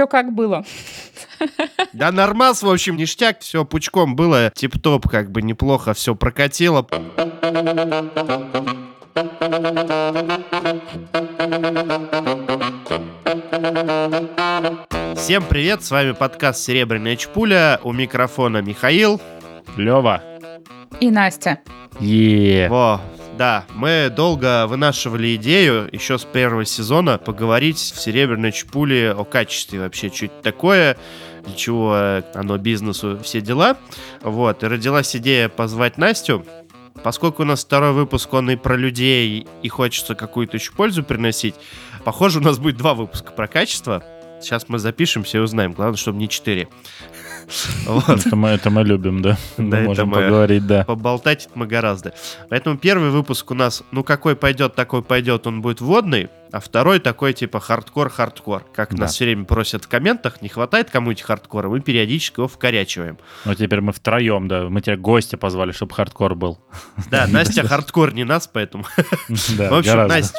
Чё как было? Да нормас, в общем, ништяк, все пучком было, тип-топ, как бы неплохо все прокатило. Всем привет, с вами подкаст «Серебряная чпуля», у микрофона Михаил. Лева. И Настя. Е. Во, да, мы долго вынашивали идею еще с первого сезона поговорить в «Серебряной чпуле» о качестве вообще, это такое, для чего оно бизнесу, все дела. Вот, и родилась идея позвать Настю, Поскольку у нас второй выпуск, он и про людей, и хочется какую-то еще пользу приносить, похоже, у нас будет два выпуска про качество. Сейчас мы запишемся и узнаем. Главное, чтобы не четыре. Вот. Это, мы, это мы любим, да. Да, мы можем мы- поговорить, да. Поболтать мы гораздо. Поэтому первый выпуск у нас, ну какой пойдет, такой пойдет, он будет вводный, а второй такой типа хардкор-хардкор. Как Да. нас все время просят в комментах, не хватает кому-нибудь хардкора, мы периодически его вкорячиваем. Вот теперь мы втроем, да. Мы тебя гостя позвали, чтобы хардкор был. Да, Настя хардкор не нас, поэтому... Да, В общем. Настя,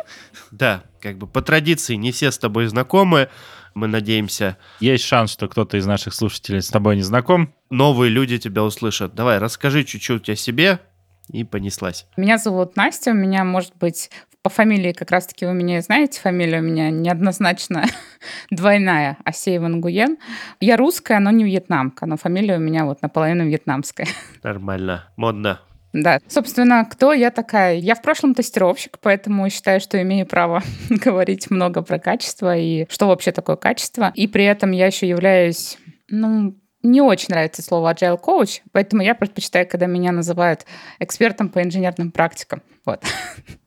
да, как бы по традиции не все с тобой знакомы, мы надеемся, Есть шанс, что кто-то из наших слушателей с тобой не знаком. новые люди тебя услышат. Давай, расскажи чуть-чуть о себе, и понеслась. Меня зовут Настя, у меня, может быть, по фамилии как раз-таки вы меня знаете, фамилия у меня неоднозначно двойная, Асеева Нгуен. Я русская, но не вьетнамка, но фамилия у меня вот наполовину вьетнамская. Нормально, модно. Да, собственно, кто я такая? Я в прошлом тестировщик, поэтому считаю, что имею право говорить много про качество и что вообще такое качество. И при этом я еще являюсь, ну, не очень нравится слово agile coach, поэтому я предпочитаю, когда меня называют экспертом по инженерным практикам. Вот.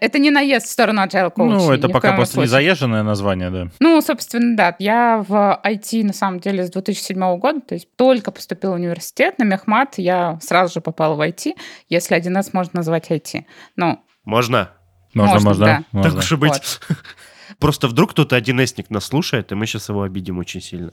Это не наезд в сторону agile coach. Ну, это пока просто не случае. заезженное название, да. Ну, собственно, да. Я в IT, на самом деле, с 2007 года, то есть только поступила в университет, на Мехмат я сразу же попала в IT, если 1С можно назвать IT. Ну, Можно? Можно, Можно, можно. да. можно. Так уж и быть. Просто вдруг кто-то один эсник нас слушает, и мы сейчас его обидим очень сильно.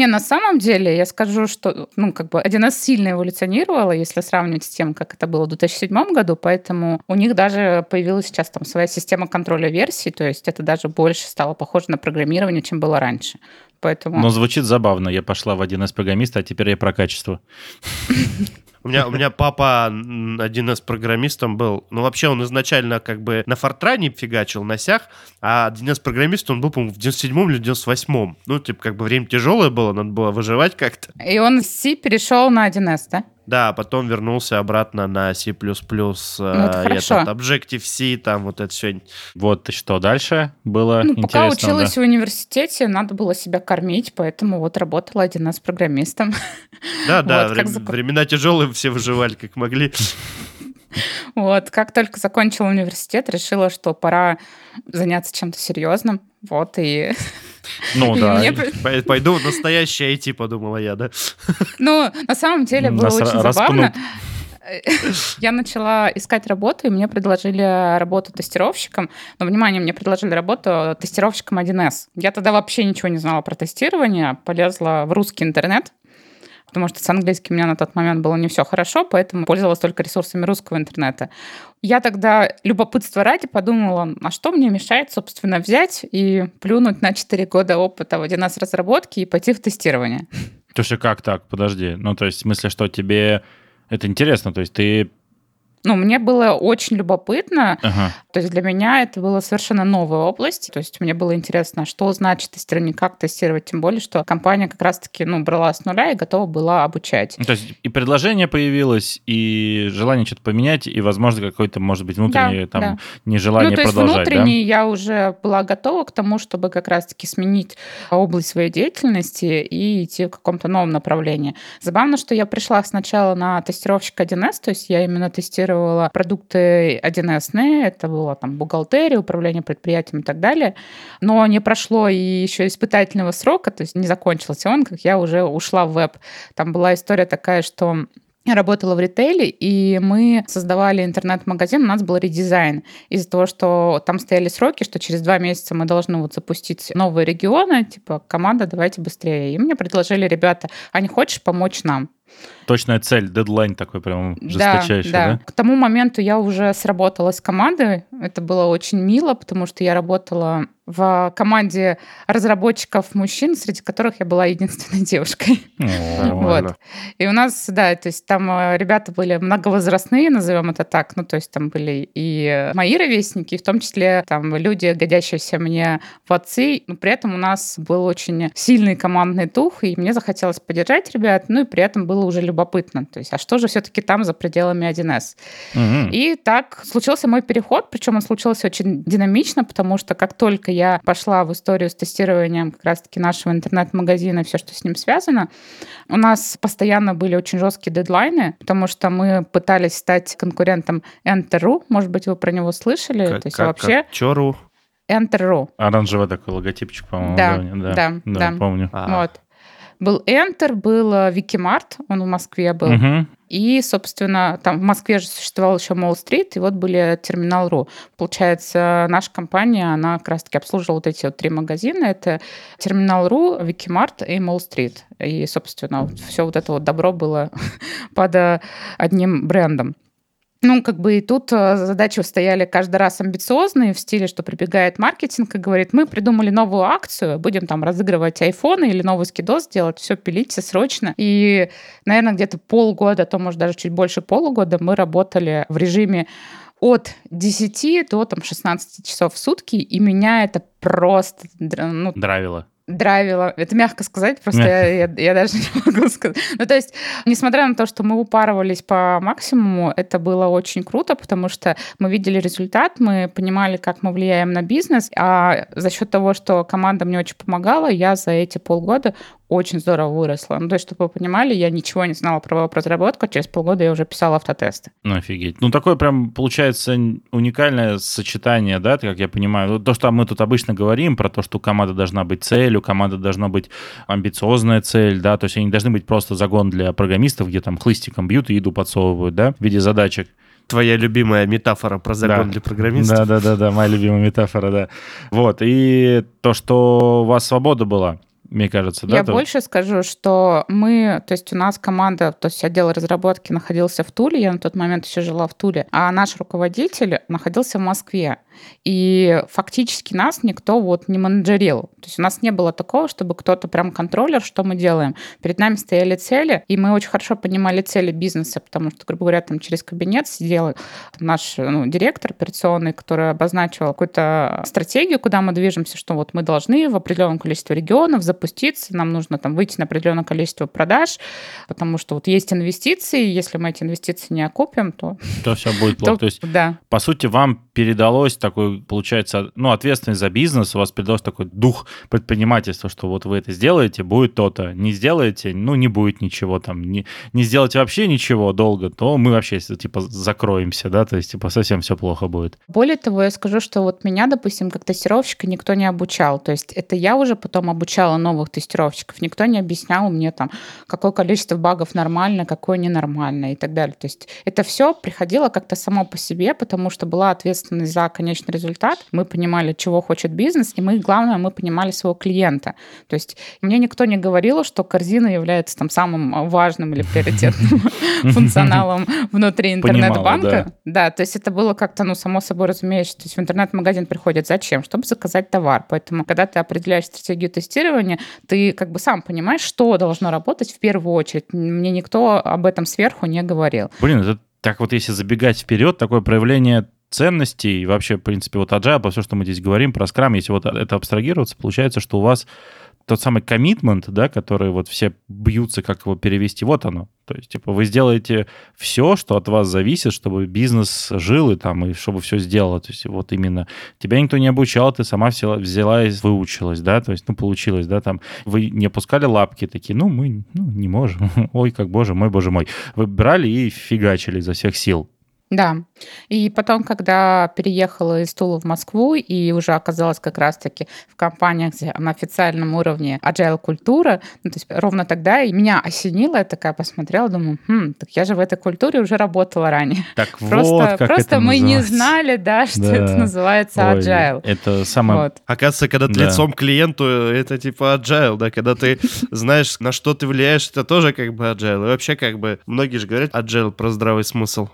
Не, на самом деле, я скажу, что, ну, как бы 1С сильно эволюционировала, если сравнивать с тем, как это было в 2007 году, поэтому у них даже появилась сейчас там своя система контроля версий, то есть это даже больше стало похоже на программирование, чем было раньше. Поэтому... Но звучит забавно. Я пошла в один из программиста, а теперь я про качество. У меня, у меня папа один из программистом был. Ну, вообще, он изначально как бы на Фортране фигачил, на сях, а один из программистов, он был, по-моему, в 97-м или 98-м. Ну, типа, как бы время тяжелое было, надо было выживать как-то. И он с C перешел на 1С, да? Да, а потом вернулся обратно на C++, Ну, э, это хорошо. этот Objective-C, там вот это все. Вот и что дальше было Ну, пока интересно. училась в университете, надо было себя кормить, поэтому вот работала один раз программистом. Да, да, Вот, вре- времена тяжелые, все выживали как могли. Вот, как только закончила университет, решила, что пора заняться чем-то серьезным. Вот, и... Ну да. мне Пойду в настоящее IT, подумала я, да? Ну, на самом деле было Нас очень ра- забавно. Я начала искать работу, и мне предложили работу тестировщиком. Но, внимание, мне предложили работу тестировщиком 1С. Я тогда вообще ничего не знала про тестирование, полезла в русский интернет, потому что с английским у меня на тот момент было не все хорошо, поэтому пользовалась только ресурсами русского интернета. Я тогда, любопытство ради, подумала, а что мне мешает, собственно, взять и плюнуть на 4 года опыта в 1С разработки и пойти в тестирование. Слушай, как так? Подожди. Ну, то есть, в смысле, что тебе это интересно? То есть, ты... Ну, мне было очень любопытно. Ага. То есть для меня это была совершенно новая область. То есть мне было интересно, что значит тестирование, как тестировать. Тем более, что компания как раз-таки ну, брала с нуля и готова была обучать. Ну, то есть, и предложение появилось, и желание что-то поменять, и, возможно, какое-то, может быть, внутреннее Да, там да. нежелание ну, то есть продолжать, да? внутренне я уже была готова к тому, чтобы как раз-таки сменить область своей деятельности и идти в каком-то новом направлении. Забавно, что я пришла сначала на тестировщик 1С, то есть я именно тестировала продукты 1С, это было там бухгалтерия, управление предприятием и так далее. Но не прошло и еще испытательного срока, то есть не закончился он, как я уже ушла в веб. Там была история такая, что Я работала в ритейле, и мы создавали интернет-магазин, у нас был редизайн. Из-за того, что там стояли сроки, что через два месяца мы должны вот запустить новые регионы, типа, команда, давайте быстрее. И мне предложили ребята, а не хочешь помочь нам? Точная цель, дедлайн такой прям жесточайший, да, да? да? К тому моменту я уже сработала с командой. Это было очень мило, потому что я работала в команде разработчиков мужчин, среди которых я была единственной девушкой. Вот. И у нас, да, то есть там э, ребята были многовозрастные, назовем это так, ну, то есть там были и мои ровесники, в том числе там люди, годящиеся мне в отцы, но при этом у нас был очень сильный командный дух, и мне захотелось поддержать ребят, ну, и при этом было уже любопытно, то есть, а что же все-таки там за пределами 1С? И так случился мой переход, причем он случился очень динамично, потому что как только я пошла в историю с тестированием как раз-таки нашего интернет-магазина и все, что с ним связано, у нас постоянно были очень жесткие дедлайны, потому что мы пытались стать конкурентом Enter.ru, может быть, вы про него слышали. Как, То есть как, вообще... Как? Enter.ru. Оранжевый такой логотипчик, по-моему. Да, да, да, да, да. помню. А. Вот. Был Enter, был Викимарт, он в Москве был. Угу. И, собственно, там в Москве же существовал еще Молл-стрит, и вот были Терминал.ру. Получается, наша компания, она как раз-таки обслуживала вот эти вот три магазина. Это Терминал.ру, Викимарт и Молл-стрит. И, собственно, все вот это вот добро было под одним брендом. Ну, как бы и тут э, задачи стояли каждый раз амбициозные в стиле, что прибегает маркетинг и говорит, мы придумали новую акцию, будем там разыгрывать айфоны или новый скидос делать, все пилите срочно. И, наверное, где-то полгода, а то, может, даже чуть больше полугода мы работали в режиме от 10 до там, 16 часов в сутки, и меня это просто... Ну, Драйвило драйвило. Это мягко сказать, просто я, я, я даже не могу сказать. Ну, то есть, несмотря на то, что мы упарывались по максимуму, это было очень круто, потому что мы видели результат, мы понимали, как мы влияем на бизнес, а за счет того, что команда мне очень помогала, я за эти полгода очень здорово выросла. Ну, то есть, чтобы вы понимали, я ничего не знала про веб-разработку, через полгода я уже писала автотесты. Ну, офигеть. Ну, такое прям, получается, уникальное сочетание, да, как я понимаю. То, что мы тут обычно говорим про то, что команда должна быть целью, команда должна быть амбициозная цель, да, то есть они должны быть просто загон для программистов, где там хлыстиком бьют и еду подсовывают, да, в виде задачек твоя любимая метафора про загон да. для программистов. Да, да, да, да, моя любимая метафора, да. Вот, и то, что у вас свобода была, мне кажется, да? Я то... больше скажу, что мы, то есть у нас команда, то есть отдел разработки находился в Туле, я на тот момент еще жила в Туле, а наш руководитель находился в Москве. И фактически нас никто вот не менеджерил. То есть у нас не было такого, чтобы кто-то прям контроллер, что мы делаем. Перед нами стояли цели, и мы очень хорошо понимали цели бизнеса, потому что, грубо говоря, там через кабинет сидел наш ну, директор операционный, который обозначил какую-то стратегию, куда мы движемся, что вот мы должны в определенном количестве регионов запуститься, нам нужно там выйти на определенное количество продаж, потому что вот есть инвестиции, если мы эти инвестиции не окупим, то... То все будет плохо. То, то есть, да. по сути, вам передалось такой, получается, ну, ответственность за бизнес, у вас передалось такой дух предпринимательства, что вот вы это сделаете, будет то-то. Не сделаете, ну, не будет ничего там. Не, не сделаете вообще ничего долго, то мы вообще, типа, закроемся, да, то есть, типа, совсем все плохо будет. Более того, я скажу, что вот меня, допустим, как тестировщика никто не обучал. То есть это я уже потом обучала новых тестировщиков. Никто не объяснял мне там, какое количество багов нормально, какое ненормально и так далее. То есть это все приходило как-то само по себе, потому что была ответственность за конечный результат. Мы понимали, чего хочет бизнес, и мы, главное, мы понимали своего клиента. То есть мне никто не говорил, что корзина является там самым важным или приоритетным функционалом внутри интернет-банка. Да, то есть это было как-то, ну, само собой разумеется. То есть в интернет-магазин приходит зачем? Чтобы заказать товар. Поэтому, когда ты определяешь стратегию тестирования, ты как бы сам понимаешь, что должно работать в первую очередь. Мне никто об этом сверху не говорил. Блин, это так вот если забегать вперед, такое проявление ценностей и вообще, в принципе, вот agile, все, что мы здесь говорим про скрам, если вот это абстрагироваться, получается, что у вас тот самый коммитмент, да, который вот все бьются, как его перевести, вот оно. То есть, типа, вы сделаете все, что от вас зависит, чтобы бизнес жил и там, и чтобы все сделало. То есть, вот именно тебя никто не обучал, ты сама взяла, взяла и выучилась, да, то есть, ну, получилось, да, там, вы не опускали лапки такие, ну, мы ну, не можем, ой, как боже мой, боже мой. Вы брали и фигачили изо всех сил. Да. И потом, когда переехала из Тула в Москву и уже оказалась как раз-таки в компаниях, где на официальном уровне agile культура, ну, то есть ровно тогда и меня осенило, я такая посмотрела, думаю, хм, так я же в этой культуре уже работала ранее. Так просто вот, как просто это мы не называется. знали, да, что Да. это называется Ой, agile. Это самое... Вот. Оказывается, когда ты Да. лицом к клиенту, это типа agile, да, когда ты знаешь, на что ты влияешь, это тоже как бы agile. И вообще как бы, многие же говорят agile про здравый смысл.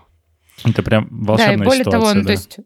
Это прям Да, и волшебная более ситуация. того, ну, да. то есть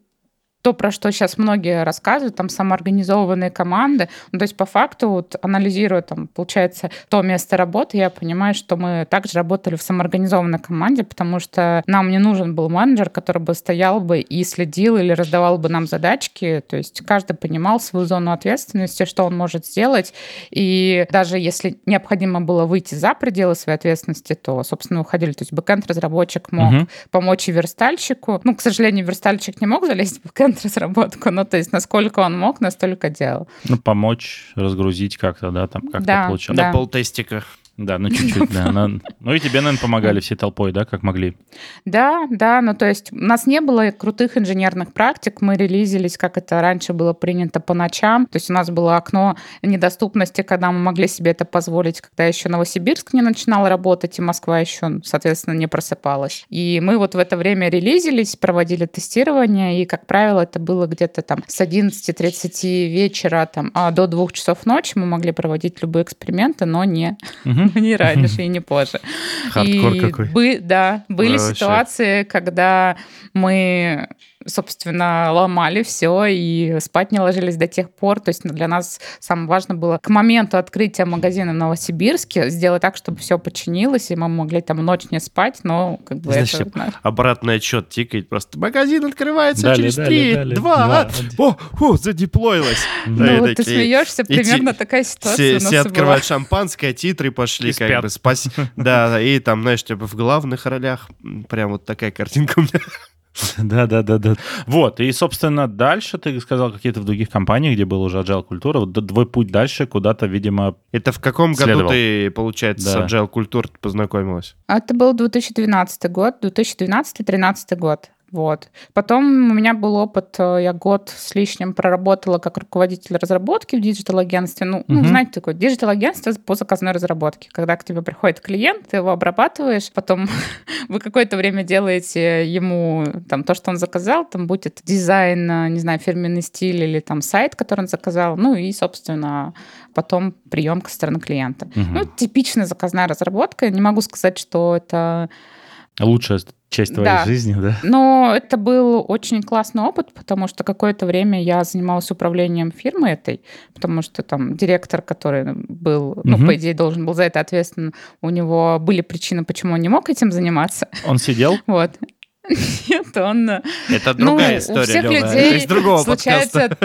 то, про что сейчас многие рассказывают, там самоорганизованные команды. Ну, то есть по факту, вот, анализируя, там, получается, то место работы, я понимаю, что мы также работали в самоорганизованной команде, потому что нам не нужен был менеджер, который бы стоял бы и следил или раздавал бы нам задачки. То есть каждый понимал свою зону ответственности, что он может сделать. И даже если необходимо было выйти за пределы своей ответственности, то, собственно, уходили. То есть бэкэнд-разработчик мог Мгм. помочь и верстальщику. Ну, к сожалению, верстальщик не мог залезть в бэкэнд-разработку, но то есть насколько он мог, настолько делал. Ну, помочь, разгрузить как-то, да, там как-то Да, получалось. Да. На полтестика. Да, ну чуть-чуть, да. на- Ну и тебе, наверное, помогали всей толпой, да, как могли. Да, да, ну то есть у нас не было крутых инженерных практик, мы релизились, как это раньше было принято по ночам, то есть у нас было окно недоступности, когда мы могли себе это позволить, когда еще Новосибирск не начинал работать, и Москва еще, соответственно, не просыпалась. И мы вот в это время релизились, проводили тестирование, и, как правило, это было где-то там с 11.30 вечера там, а до 2 часов ночи мы могли проводить любые эксперименты, но не, Мгм. не раньше и не позже. Хардкор И какой. бы- да, были Вообще. ситуации, когда мы, собственно, ломали все и спать не ложились до тех пор. То есть для нас самое важное было к моменту открытия магазина в Новосибирске сделать так, чтобы все починилось, и мы могли там ночь не спать, но как бы Знаешь, это... да. Обратный отчет тикает просто. Магазин открывается Дали, через три, два, о, о, задеплоилось. Ну Да, и вот ты смеешься, примерно такая ситуация Все, у нас все была. открывают шампанское, титры пошли, И как спят. бы, спаси... Да, и там, знаешь, типа в главных ролях прям вот такая картинка у меня. Да, да, да, да. Вот, и, собственно, дальше ты сказал какие-то в других компаниях, где была уже agile культура. Вот твой путь дальше куда-то, видимо, Это в каком году Следовал. ты, получается, Да. с agile культурой познакомилась? А Это был 2012 год, 2012-2013 год. Вот. Потом у меня был опыт, э, я год с лишним проработала как руководитель разработки в digital-агентстве. Ну, ну Мгм. знаете, такое digital-агентство по заказной разработке. Когда к тебе приходит клиент, ты его обрабатываешь, потом вы какое-то время делаете ему там то, что он заказал, там будет дизайн, э, не знаю, фирменный стиль или там сайт, который он заказал, ну и, собственно, потом приемка со стороны клиента. Мгм. Ну, типичная заказная разработка. Не могу сказать, что это лучшая часть твоей Да. жизни, да? но это был очень классный опыт, потому что какое-то время я занималась управлением фирмы этой, потому что там директор, который был, ну, по идее, должен был за это ответственен, у него были причины, почему он не мог этим заниматься. Он сидел, Вот. Нет, он... э, Это ну, другая у история, всех Лёва, людей это из другого подкаста.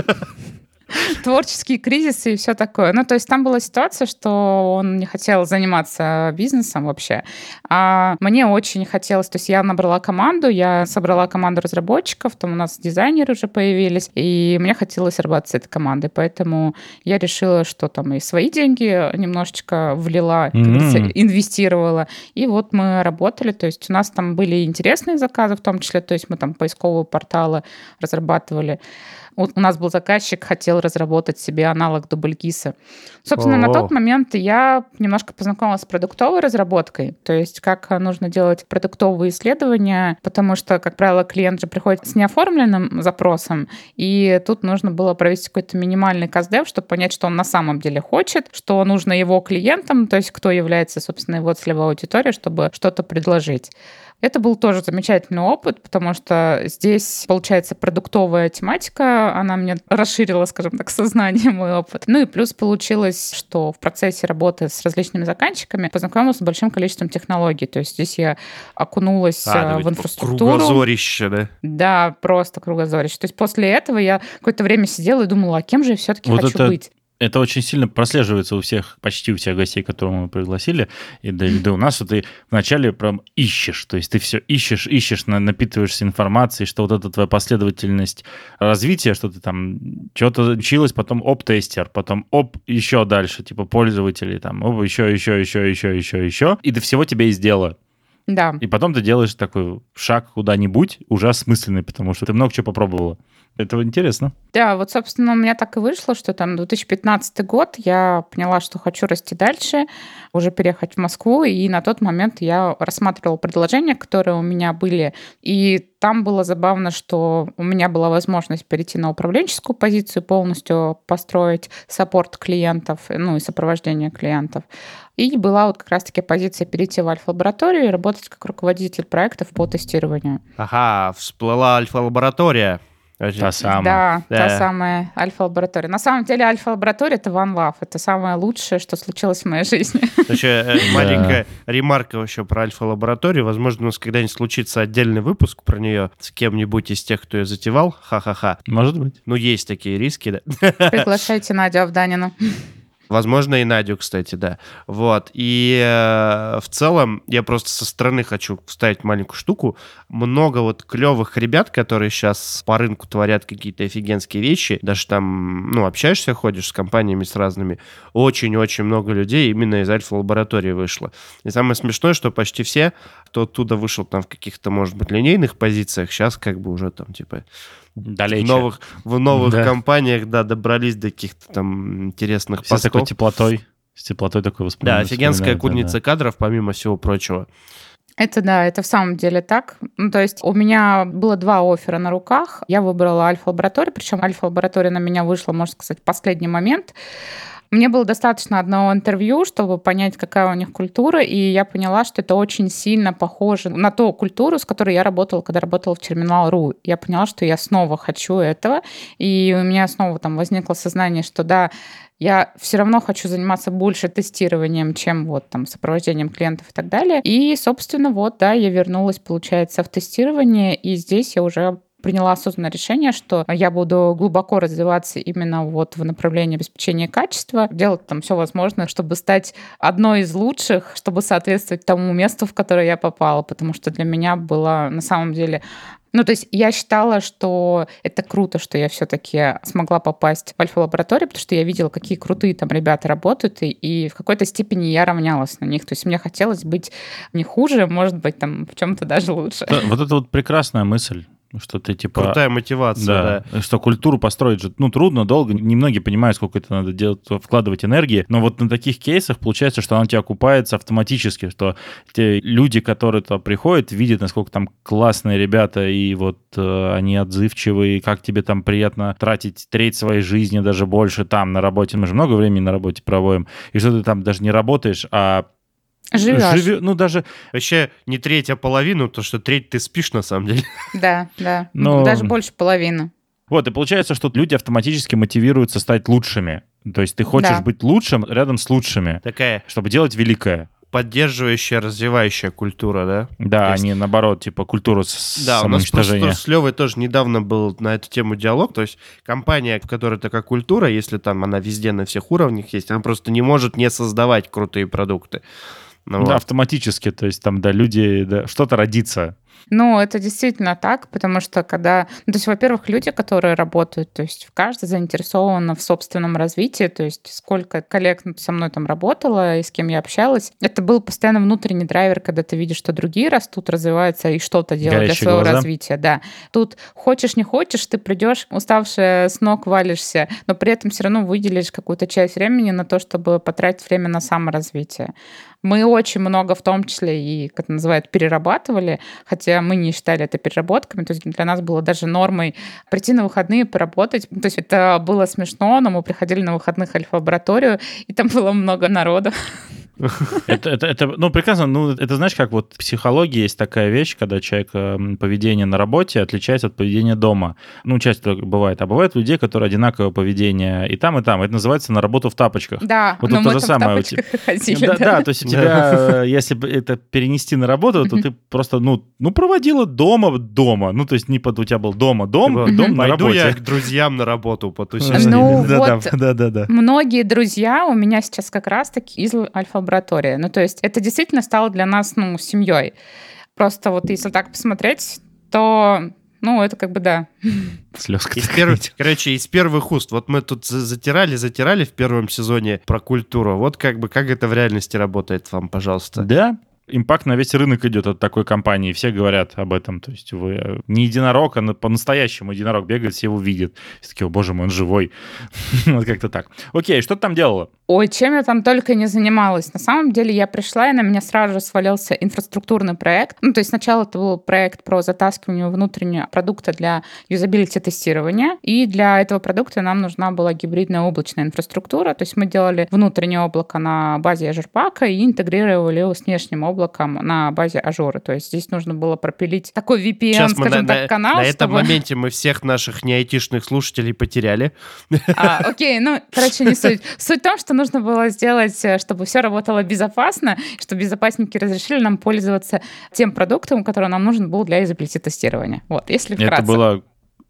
творческие кризисы и все такое. Ну, то есть там была ситуация, что он не хотел заниматься бизнесом вообще, а мне очень хотелось, то есть я набрала команду, я собрала команду разработчиков, там у нас дизайнеры уже появились, и мне хотелось работать с этой командой, поэтому я решила, что там и свои деньги немножечко влила, говорится, инвестировала, и вот мы работали, то есть у нас там были интересные заказы в том числе, то есть мы там поисковые порталы разрабатывали, у у нас был заказчик, хотел разработать себе аналог дубльгиса. Собственно, на О. тот момент я немножко познакомилась с продуктовой разработкой, то есть как нужно делать продуктовые исследования, потому что, как правило, клиент же приходит с неоформленным запросом, и тут нужно было провести какой-то минимальный каздев, чтобы понять, что он на самом деле хочет, что нужно его клиентам, то есть кто является, собственно, его целевой аудиторией, чтобы что-то предложить. Это был тоже замечательный опыт, потому что здесь, получается, продуктовая тематика, она мне расширила, скажем так, сознание, мой опыт. Ну и плюс получилось, что в процессе работы с различными заказчиками познакомилась с большим количеством технологий. То есть здесь я окунулась А, э, ну в ведь инфраструктуру. Кругозорище, да? Да, просто кругозорище. То есть после этого я какое-то время сидела и думала, а кем же я все-таки Вот хочу это быть? Это очень сильно прослеживается у всех, почти у всех гостей, которых мы пригласили. И да, и да у нас, что ты вначале прям ищешь. То есть ты все ищешь, ищешь, на- напитываешься информацией, что вот эта твоя последовательность развития, что ты там что-то училась, потом оп-тестер, потом оп, еще дальше, типа пользователи, там, оп, еще, еще, еще, еще, еще, еще. И до всего тебя и сделала. Да. И потом ты делаешь такой шаг куда-нибудь уже осмысленный, потому что ты много чего попробовала. Это интересно. Да, вот, собственно, у меня так и вышло, что там 2015 год я поняла, что хочу расти дальше, уже переехать в Москву, и на тот момент я рассматривала предложения, которые у меня были, и там было забавно, что у меня была возможность перейти на управленческую позицию, полностью построить саппорт клиентов, ну и сопровождение клиентов. И была вот как раз-таки позиция перейти в альфа-лабораторию и работать как руководитель проектов по тестированию. Ага, всплыла альфа-лаборатория. Та самая. Да, Да. та самая альфа-лаборатория. На самом деле альфа-лаборатория — это One Love. Это самое лучшее, что случилось в моей жизни. Еще э, маленькая ремарка еще про альфа-лабораторию. Возможно, у нас когда-нибудь случится отдельный выпуск про нее с кем-нибудь из тех, кто ее затевал. Ха-ха-ха. Может быть. Ну, есть такие риски, да. Приглашайте Надю Авданину. Возможно, и Надю, кстати, да. Вот. И э, в целом я просто со стороны хочу вставить маленькую штуку. Много вот клевых ребят, которые сейчас по рынку творят какие-то офигенские вещи. Даже там, ну, общаешься, ходишь с компаниями с разными. Очень-очень много людей именно из альфа-лаборатории вышло. И самое смешное, что почти все, кто оттуда вышел там в каких-то, может быть, линейных позициях, сейчас как бы уже там, типа, Далече. в новых, в новых Да. компаниях, да, добрались до каких-то там интересных Все с такой постов. теплотой. С теплотой такой Да, воспоминание. офигенская вспоминает, кузница да, кадров, помимо всего прочего. Это да, это в самом деле так. Ну, то есть у меня было два оффера на руках. Я выбрала альфа-лабораторию, причем альфа-лаборатория на меня вышла, можно сказать, в последний момент. Мне было достаточно одного интервью, чтобы понять, какая у них культура, и я поняла, что это очень сильно похоже на ту культуру, с которой я работала, когда работала в Терминал.ру. Я поняла, что я снова хочу этого, и у меня снова там возникло сознание, что да, я все равно хочу заниматься больше тестированием, чем вот там сопровождением клиентов и так далее. И, собственно, вот, да, я вернулась, получается, в тестирование, и здесь я уже приняла осознанное решение, что я буду глубоко развиваться именно вот в направлении обеспечения качества, делать там все возможное, чтобы стать одной из лучших, чтобы соответствовать тому месту, в которое я попала, потому что для меня было на самом деле ну, то есть я считала, что это круто, что я все-таки смогла попасть в альфа-лабораторию, потому что я видела, какие крутые там ребята работают, и, и в какой-то степени я равнялась на них. То есть мне хотелось быть не хуже, может быть, там в чем-то даже лучше. Вот это вот прекрасная мысль, что ты типа... Крутая мотивация, да. Что культуру построить же, ну, трудно, долго. Немногие понимают, сколько это надо делать, вкладывать энергии. Но вот на таких кейсах получается, что она у тебя окупается автоматически, что те люди, которые туда приходят, видят, насколько там классные ребята, и вот э, они отзывчивые, как тебе там приятно тратить треть своей жизни, даже больше там на работе. Мы же много времени на работе проводим. И что ты там даже не работаешь, а Живешь. живе- ну, даже Вообще не треть, а половину, то что треть ты спишь на самом деле. Да, да. Но- Даже больше половины. Вот, и получается, что люди автоматически мотивируются стать лучшими. То есть ты хочешь Да. быть лучшим рядом с лучшими, Такая чтобы делать великое. поддерживающая, развивающая культура, да? Да, То есть- а не наоборот, типа культуру с Да, у нас просто с Левой тоже недавно был на эту тему диалог. То есть компания, в которой такая культура, если там она везде на всех уровнях есть, она просто не может не создавать крутые продукты. Ну, Да, вот. автоматически, то есть там, да, люди, да, что-то родится. Ну, это действительно так, потому что когда... Ну, то есть, во-первых, люди, которые работают, то есть каждый заинтересован в собственном развитии, то есть сколько коллег со мной там работало и с кем я общалась, это был постоянно внутренний драйвер, когда ты видишь, что другие растут, развиваются и что-то делают для своего глаза. развития, да. Тут хочешь, не хочешь, ты придешь, уставшая, с ног валишься, но при этом все равно выделишь какую-то часть времени на то, чтобы потратить время на саморазвитие. Мы очень много, в том числе и, как называют, перерабатывали, хотя мы не считали это переработками. То есть для нас было даже нормой прийти на выходные, поработать. То есть это было смешно, но мы приходили на выходных в альфа-лабораторию, и там было много народу. Это, это, это, ну, прекрасно. Ну, это знаешь, как вот в психологии есть такая вещь, когда человек м, поведение на работе отличается от поведения дома. Ну, часто бывает. А бывает людей, которые одинаковое поведение и там, и там. Это называется на работу в тапочках. Да, Вот но мы то же в самое ходили. да, да. да, то есть у тебя, э, если это перенести на работу, то ты просто, ну, ну проводила дома дома. Ну, то есть не под у тебя был дома дом, Типа, дом на Пойду я работе. к друзьям на работу потусить. Ну, вот. да, да, да. Многие друзья у меня сейчас как раз-таки из альфа-лаборатории. Ну, то есть это действительно стало для нас, ну, семьей. Просто вот если так посмотреть, то, ну, это как бы да. Слезка Из первых, короче, из первых уст. Вот мы тут за- затирали, затирали в первом сезоне про культуру. Вот как бы как это в реальности работает вам, пожалуйста. Да, импакт на весь рынок идет от такой компании, все говорят об этом. То есть вы э, не единорог, а по-настоящему единорог бегает, все его видят. Все такие, о боже мой, он живой. вот как-то так. Окей, что ты там делала? Ой, чем я там только не занималась. На самом деле я пришла, и на меня сразу же свалился инфраструктурный проект. Ну, то есть сначала это был проект про затаскивание внутреннего продукта для юзабилити тестирования. И для этого продукта нам нужна была гибридная облачная инфраструктура. То есть мы делали внутреннее облако на базе Azure Pack и интегрировали его с внешним облаком на базе Azure. То есть здесь нужно было пропилить такой VPN, Сейчас скажем мы так, на, канал. На чтобы... этом моменте мы всех наших неайтишных слушателей потеряли. А, окей, ну, короче, не суть. Суть в том, что нужно было сделать, э, чтобы все работало безопасно, чтобы безопасники разрешили нам пользоваться тем продуктом, который нам нужен был для изобилити тестирования. Вот, если вкратце. Это было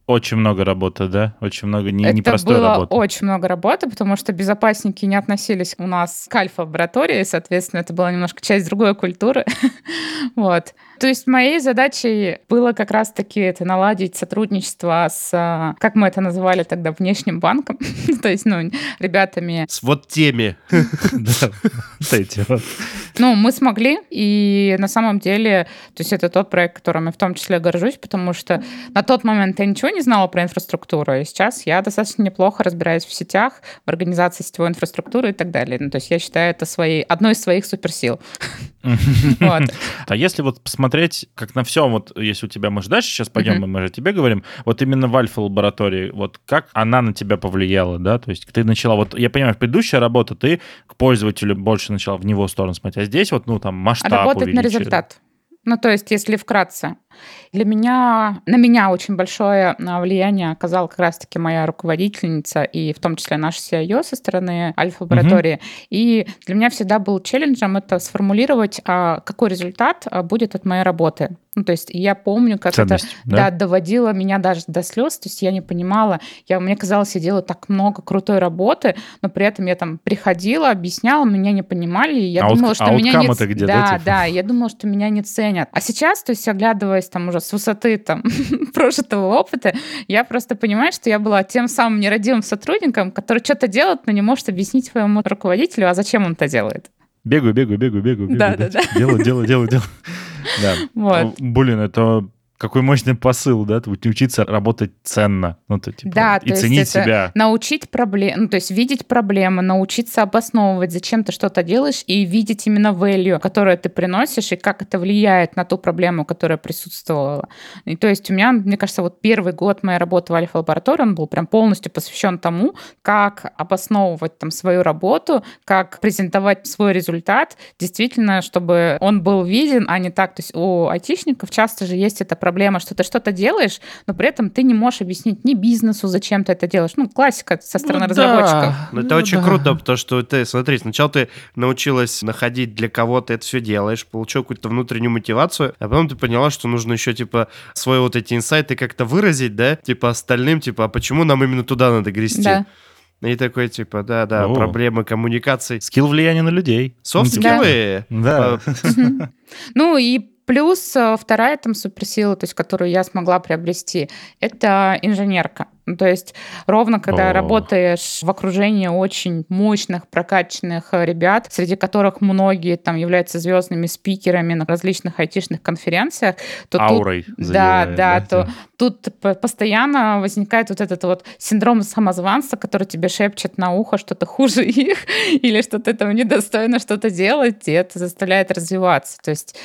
очень много работы, да? Очень много не, непростой Это было работы. очень много работы, потому что безопасники не относились у нас к альфа-лаборатории, соответственно, это была немножко часть другой культуры. вот. То есть моей задачей было как раз-таки это наладить сотрудничество с, а, как мы это называли тогда, внешним банком, то есть, ну, ребятами... С вот теми. Ну, мы смогли, и на самом деле, то есть это тот проект, которым я в том числе горжусь, потому что на тот момент я ничего не знала про инфраструктуру, и сейчас я достаточно неплохо разбираюсь в сетях, в организации сетевой инфраструктуры и так далее. Ну, то есть я считаю это своей, одной из своих суперсил. А если вот посмотреть, как на всем, вот если у тебя, может, дальше сейчас пойдем, мы же тебе говорим, вот именно в альфа-лаборатории, вот как она на тебя повлияла, да, то есть ты начала, вот я понимаю, предыдущая работа, ты к пользователю больше начала в него сторону смотреть, а здесь вот, ну, там, масштаб Работать на результат. Ну, то есть, если вкратце, для меня, на меня очень большое а, влияние оказала как раз-таки моя руководительница и в том числе наш CIO со стороны Альфа-лаборатории. Угу. И для меня всегда был челленджем это сформулировать, а, какой результат а, будет от моей работы. Ну, то есть я помню, как Ценность, это да? Да, доводило меня даже до слез. То есть я не понимала, я, мне казалось, я делаю так много крутой работы, но при этом я там приходила, объясняла, меня не понимали, и я а думала, что меня не... Где, да, да, типа? да, я думала, что меня не ценят. А сейчас, то есть оглядываясь там уже с высоты там прожитого опыта, я просто понимаю, что я была тем самым нерадивым сотрудником, который что-то делает, но не может объяснить своему руководителю, а зачем он это делает. Бегаю, бегаю, бегаю, бегаю, бегаю. Да, да, да. Делаю, делаю, делаю, делаю. Да. Вот. Блин, это какой мощный посыл, да, учиться работать ценно, ну, то, типа, да, и то ценить есть это себя. Научить проблем, ну, то есть видеть проблемы, научиться обосновывать, зачем ты что-то делаешь, и видеть именно value, которое ты приносишь, и как это влияет на ту проблему, которая присутствовала. И то есть у меня, мне кажется, вот первый год моей работы в Альфа-лаборатории, он был прям полностью посвящен тому, как обосновывать там свою работу, как презентовать свой результат, действительно, чтобы он был виден, а не так. То есть у айтишников часто же есть эта проблема, что ты что-то делаешь, но при этом ты не можешь объяснить ни бизнесу, зачем ты это делаешь. Ну, классика со стороны ну, разработчиков. Да. Ну, это ну, очень да. круто, потому что ты, смотри, сначала ты научилась находить для кого ты это все делаешь, получил какую-то внутреннюю мотивацию, а потом ты поняла, что нужно еще, типа, свои вот эти инсайты как-то выразить, да, типа, остальным, типа, а почему нам именно туда надо грести? Да. И такой, типа, да-да, проблемы коммуникации. Скилл влияния на людей. Софт-скиллы. Да. Ну и Плюс э, вторая там суперсила, то есть, которую я смогла приобрести, это инженерка. Ну, то есть ровно когда О. работаешь в окружении очень мощных, прокачанных э, ребят, среди которых многие там являются звездными спикерами на различных айтишных конференциях, то Аурой тут, да, да, да, то тут постоянно возникает вот этот вот синдром самозванца, который тебе шепчет на ухо, что ты хуже их, или что ты там недостойно что-то делать, и это заставляет развиваться. То есть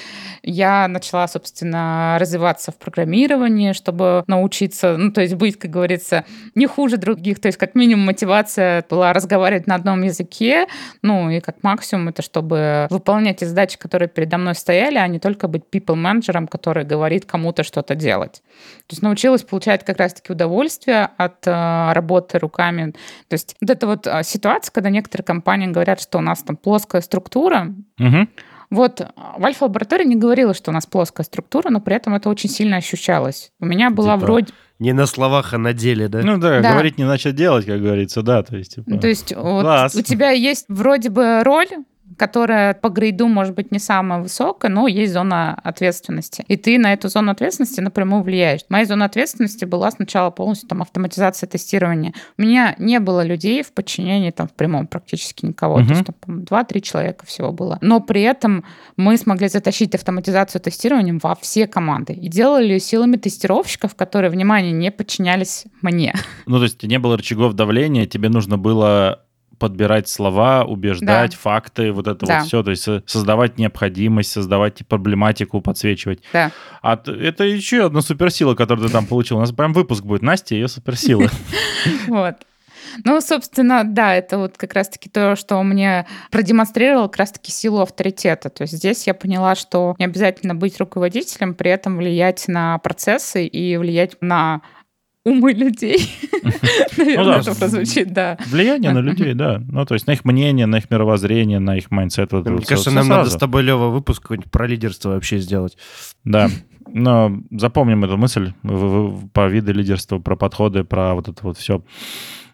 я начала, собственно, развиваться в программировании, чтобы научиться, ну, то есть быть, как говорится, не хуже других. То есть как минимум мотивация была разговаривать на одном языке, ну и как максимум это чтобы выполнять те задачи, которые передо мной стояли, а не только быть people менеджером, который говорит кому-то что-то делать. То есть научилась получать как раз-таки удовольствие от э, работы руками. То есть вот эта вот э, ситуация, когда некоторые компании говорят, что у нас там плоская структура, угу. Вот в альфа-лаборатории не говорила, что у нас плоская структура, но при этом это очень сильно ощущалось. У меня была типа, вроде... Не на словах, а на деле, да? Ну да, да. говорить не начать делать, как говорится, да. То есть, типа... то есть вот у тебя есть вроде бы роль, которая по грейду может быть не самая высокая, но есть зона ответственности. И ты на эту зону ответственности напрямую влияешь. Моя зона ответственности была сначала полностью там автоматизация тестирования. У меня не было людей в подчинении там в прямом практически никого. Uh-huh. То есть там 2-3 человека всего было. Но при этом мы смогли затащить автоматизацию тестирования во все команды. И делали ее силами тестировщиков, которые, внимание, не подчинялись мне. Ну, то есть не было рычагов давления, тебе нужно было подбирать слова, убеждать, да. факты, вот это да. вот все, то есть создавать необходимость, создавать проблематику, подсвечивать. Да. А это еще одна суперсила, которую ты там получил. У нас прям выпуск будет. Настя, ее суперсила. Вот. Ну, собственно, да, это вот как раз-таки то, что мне продемонстрировало как раз-таки силу авторитета. То есть здесь я поняла, что не обязательно быть руководителем, при этом влиять на процессы и влиять на умы людей. Наверное, ну, да, это прозвучит, да. Влияние на людей, да. Ну, то есть на их мнение, на их мировоззрение, на их mindset. Вот, Мне кажется, нам надо с тобой, Лева, выпуск про лидерство вообще сделать. Да. Но запомним эту мысль по виду лидерства, про подходы, про вот это вот все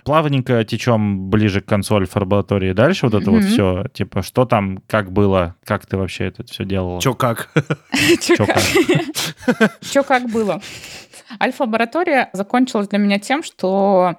плавненько течем ближе к консоль в лаборатории. Дальше вот это mm-hmm. вот все, типа, что там, как было, как ты вообще это все делала? Че как? Че как? Че как было? Альфа-лаборатория закончилась для меня тем, что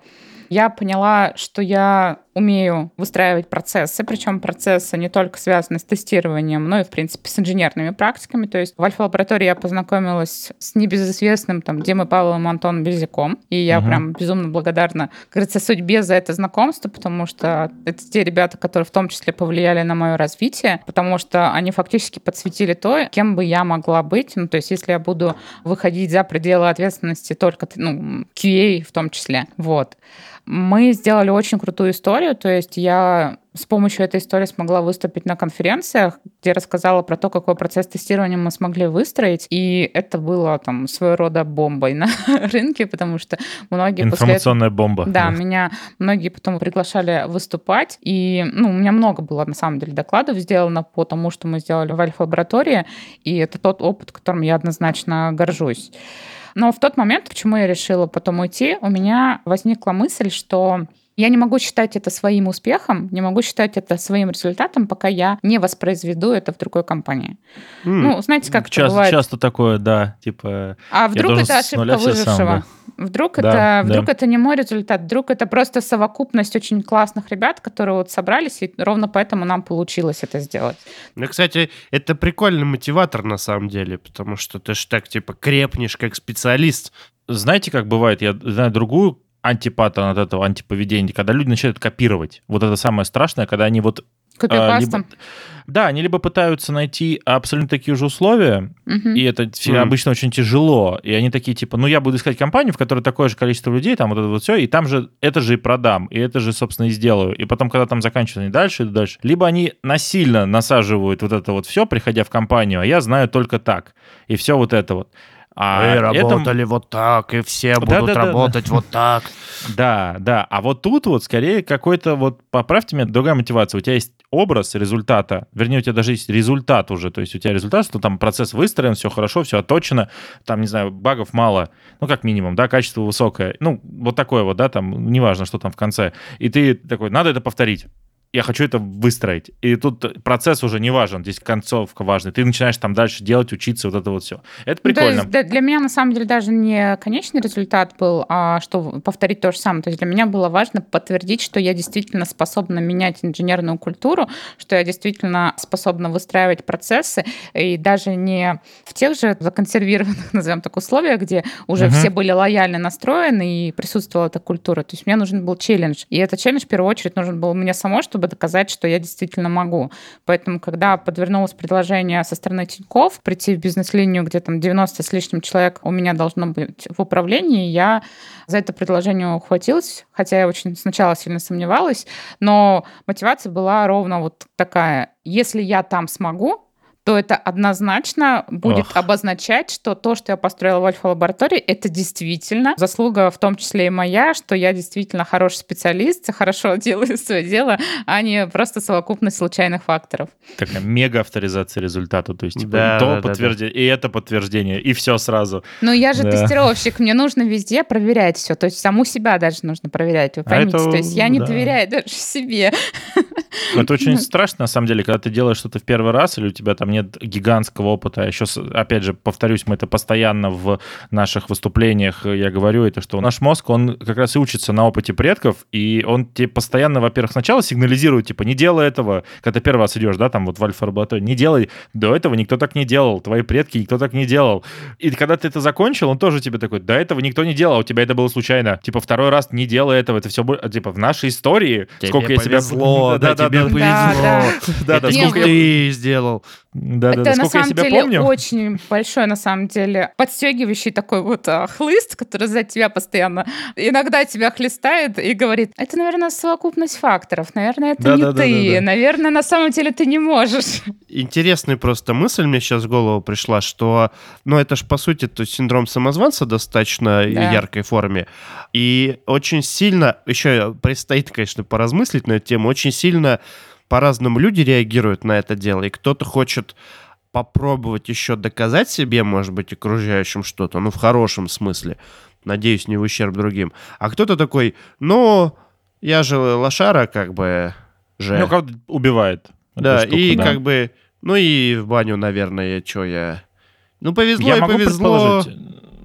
я поняла, что я умею выстраивать процессы, причем процессы не только связаны с тестированием, но и, в принципе, с инженерными практиками. То есть в Альфа-лаборатории я познакомилась с небезызвестным там Димой Павловым Антоном Безяком, и я угу. прям безумно благодарна, говорится, судьбе за это знакомство, потому что это те ребята, которые в том числе повлияли на мое развитие, потому что они фактически подсветили то, кем бы я могла быть. Ну, то есть если я буду выходить за пределы ответственности только, ну, QA в том числе, вот. Мы сделали очень крутую историю, то есть я с помощью этой истории смогла выступить на конференциях, где рассказала про то, какой процесс тестирования мы смогли выстроить, и это было там своего рода бомбой на рынке, потому что многие Информационная после... бомба. Да, да, меня многие потом приглашали выступать, и ну, у меня много было на самом деле докладов сделано по тому, что мы сделали в Альфа-лаборатории, и это тот опыт, которым я однозначно горжусь. Но в тот момент, почему я решила потом уйти, у меня возникла мысль, что я не могу считать это своим успехом, не могу считать это своим результатом, пока я не воспроизведу это в другой компании. Mm. Ну, знаете, как часто, это бывает? Часто такое, да, типа... А вдруг это ошибка выжившего? Сам, да. Вдруг, да, это, да. вдруг это не мой результат, вдруг это просто совокупность очень классных ребят, которые вот собрались, и ровно поэтому нам получилось это сделать. Ну, кстати, это прикольный мотиватор на самом деле, потому что ты же так, типа, крепнешь как специалист. Знаете, как бывает, я знаю другую антипаттерн от этого антиповедения, когда люди начинают копировать. Вот это самое страшное, когда они вот... Копипастом. Либо, да, они либо пытаются найти абсолютно такие же условия, угу. и это mm. обычно очень тяжело, и они такие типа, ну я буду искать компанию, в которой такое же количество людей, там вот это вот все, и там же это же и продам, и это же, собственно, и сделаю. И потом, когда там заканчивают, они дальше и дальше. Либо они насильно насаживают вот это вот все, приходя в компанию, а я знаю только так, и все вот это вот. А Мы работали это... вот так, и все да, будут да, работать да. вот так. Да, да. А вот тут вот скорее какой-то вот, поправьте меня, другая мотивация. У тебя есть образ результата, вернее, у тебя даже есть результат уже, то есть у тебя результат, что там процесс выстроен, все хорошо, все отточено, там, не знаю, багов мало, ну, как минимум, да, качество высокое, ну, вот такое вот, да, там, неважно, что там в конце. И ты такой, надо это повторить я хочу это выстроить. И тут процесс уже не важен, здесь концовка важна. Ты начинаешь там дальше делать, учиться, вот это вот все. Это прикольно. Да, для меня, на самом деле, даже не конечный результат был, а что повторить то же самое. То есть для меня было важно подтвердить, что я действительно способна менять инженерную культуру, что я действительно способна выстраивать процессы, и даже не в тех же законсервированных, назовем так, условиях, где уже угу. все были лояльно настроены и присутствовала эта культура. То есть мне нужен был челлендж. И этот челлендж, в первую очередь, нужен был мне самой, чтобы чтобы доказать, что я действительно могу. Поэтому, когда подвернулось предложение со стороны Тиньков прийти в бизнес-линию, где там 90 с лишним человек у меня должно быть в управлении, я за это предложение ухватилась, хотя я очень сначала сильно сомневалась, но мотивация была ровно вот такая. Если я там смогу, то это однозначно будет Ох. обозначать, что то, что я построила в альфа-лаборатории, это действительно заслуга, в том числе и моя, что я действительно хороший специалист, хорошо делаю свое дело, а не просто совокупность случайных факторов. Такая мега авторизация результата, то есть типа, да, и то да, подтверждение, да. и это подтверждение, и все сразу. Ну я же да. тестировщик, мне нужно везде проверять все, то есть саму себя даже нужно проверять, вы а поймите, а это, то есть я не да. доверяю даже себе. Это очень страшно, на самом деле, когда ты делаешь что-то в первый раз, или у тебя там нет гигантского опыта. Еще, опять же, повторюсь, мы это постоянно в наших выступлениях, я говорю, это что наш мозг, он как раз и учится на опыте предков, и он тебе постоянно, во-первых, сначала сигнализирует, типа, не делай этого, когда ты первый раз идешь, да, там вот в альфа-лаборатории, не делай, до этого никто так не делал, твои предки никто так не делал. И когда ты это закончил, он тоже тебе такой, до этого никто не делал, у тебя это было случайно. Типа, второй раз не делай этого, это все, типа, в нашей истории, Тебе сколько я себя... повезло, да, Да, тебе да, повезло. Да, Да, сколько ты сделал. Да, да, это да, на сколько я самом деле помню. очень большой, на самом деле, подстегивающий такой вот а, хлыст, который за тебя постоянно иногда тебя хлестает и говорит, это, наверное, совокупность факторов, наверное, это не Да-да-да-да-да. ты, наверное, на самом деле ты не можешь. Интересная просто мысль мне сейчас в голову пришла, что, ну, это ж, по сути, то синдром самозванца достаточно Да. яркой форме. И очень сильно, еще предстоит, конечно, поразмыслить на эту тему, очень сильно по-разному люди реагируют на это дело. И кто-то хочет попробовать еще доказать себе, может быть, окружающим что-то, ну, в хорошем смысле. Надеюсь, не в ущерб другим. А кто-то такой, ну, я же лошара, как бы, же. Ну, кого убивает. Да, штука, и да. как бы, ну и в баню, наверное, что я... Ну, повезло Я и могу повезло. предположить.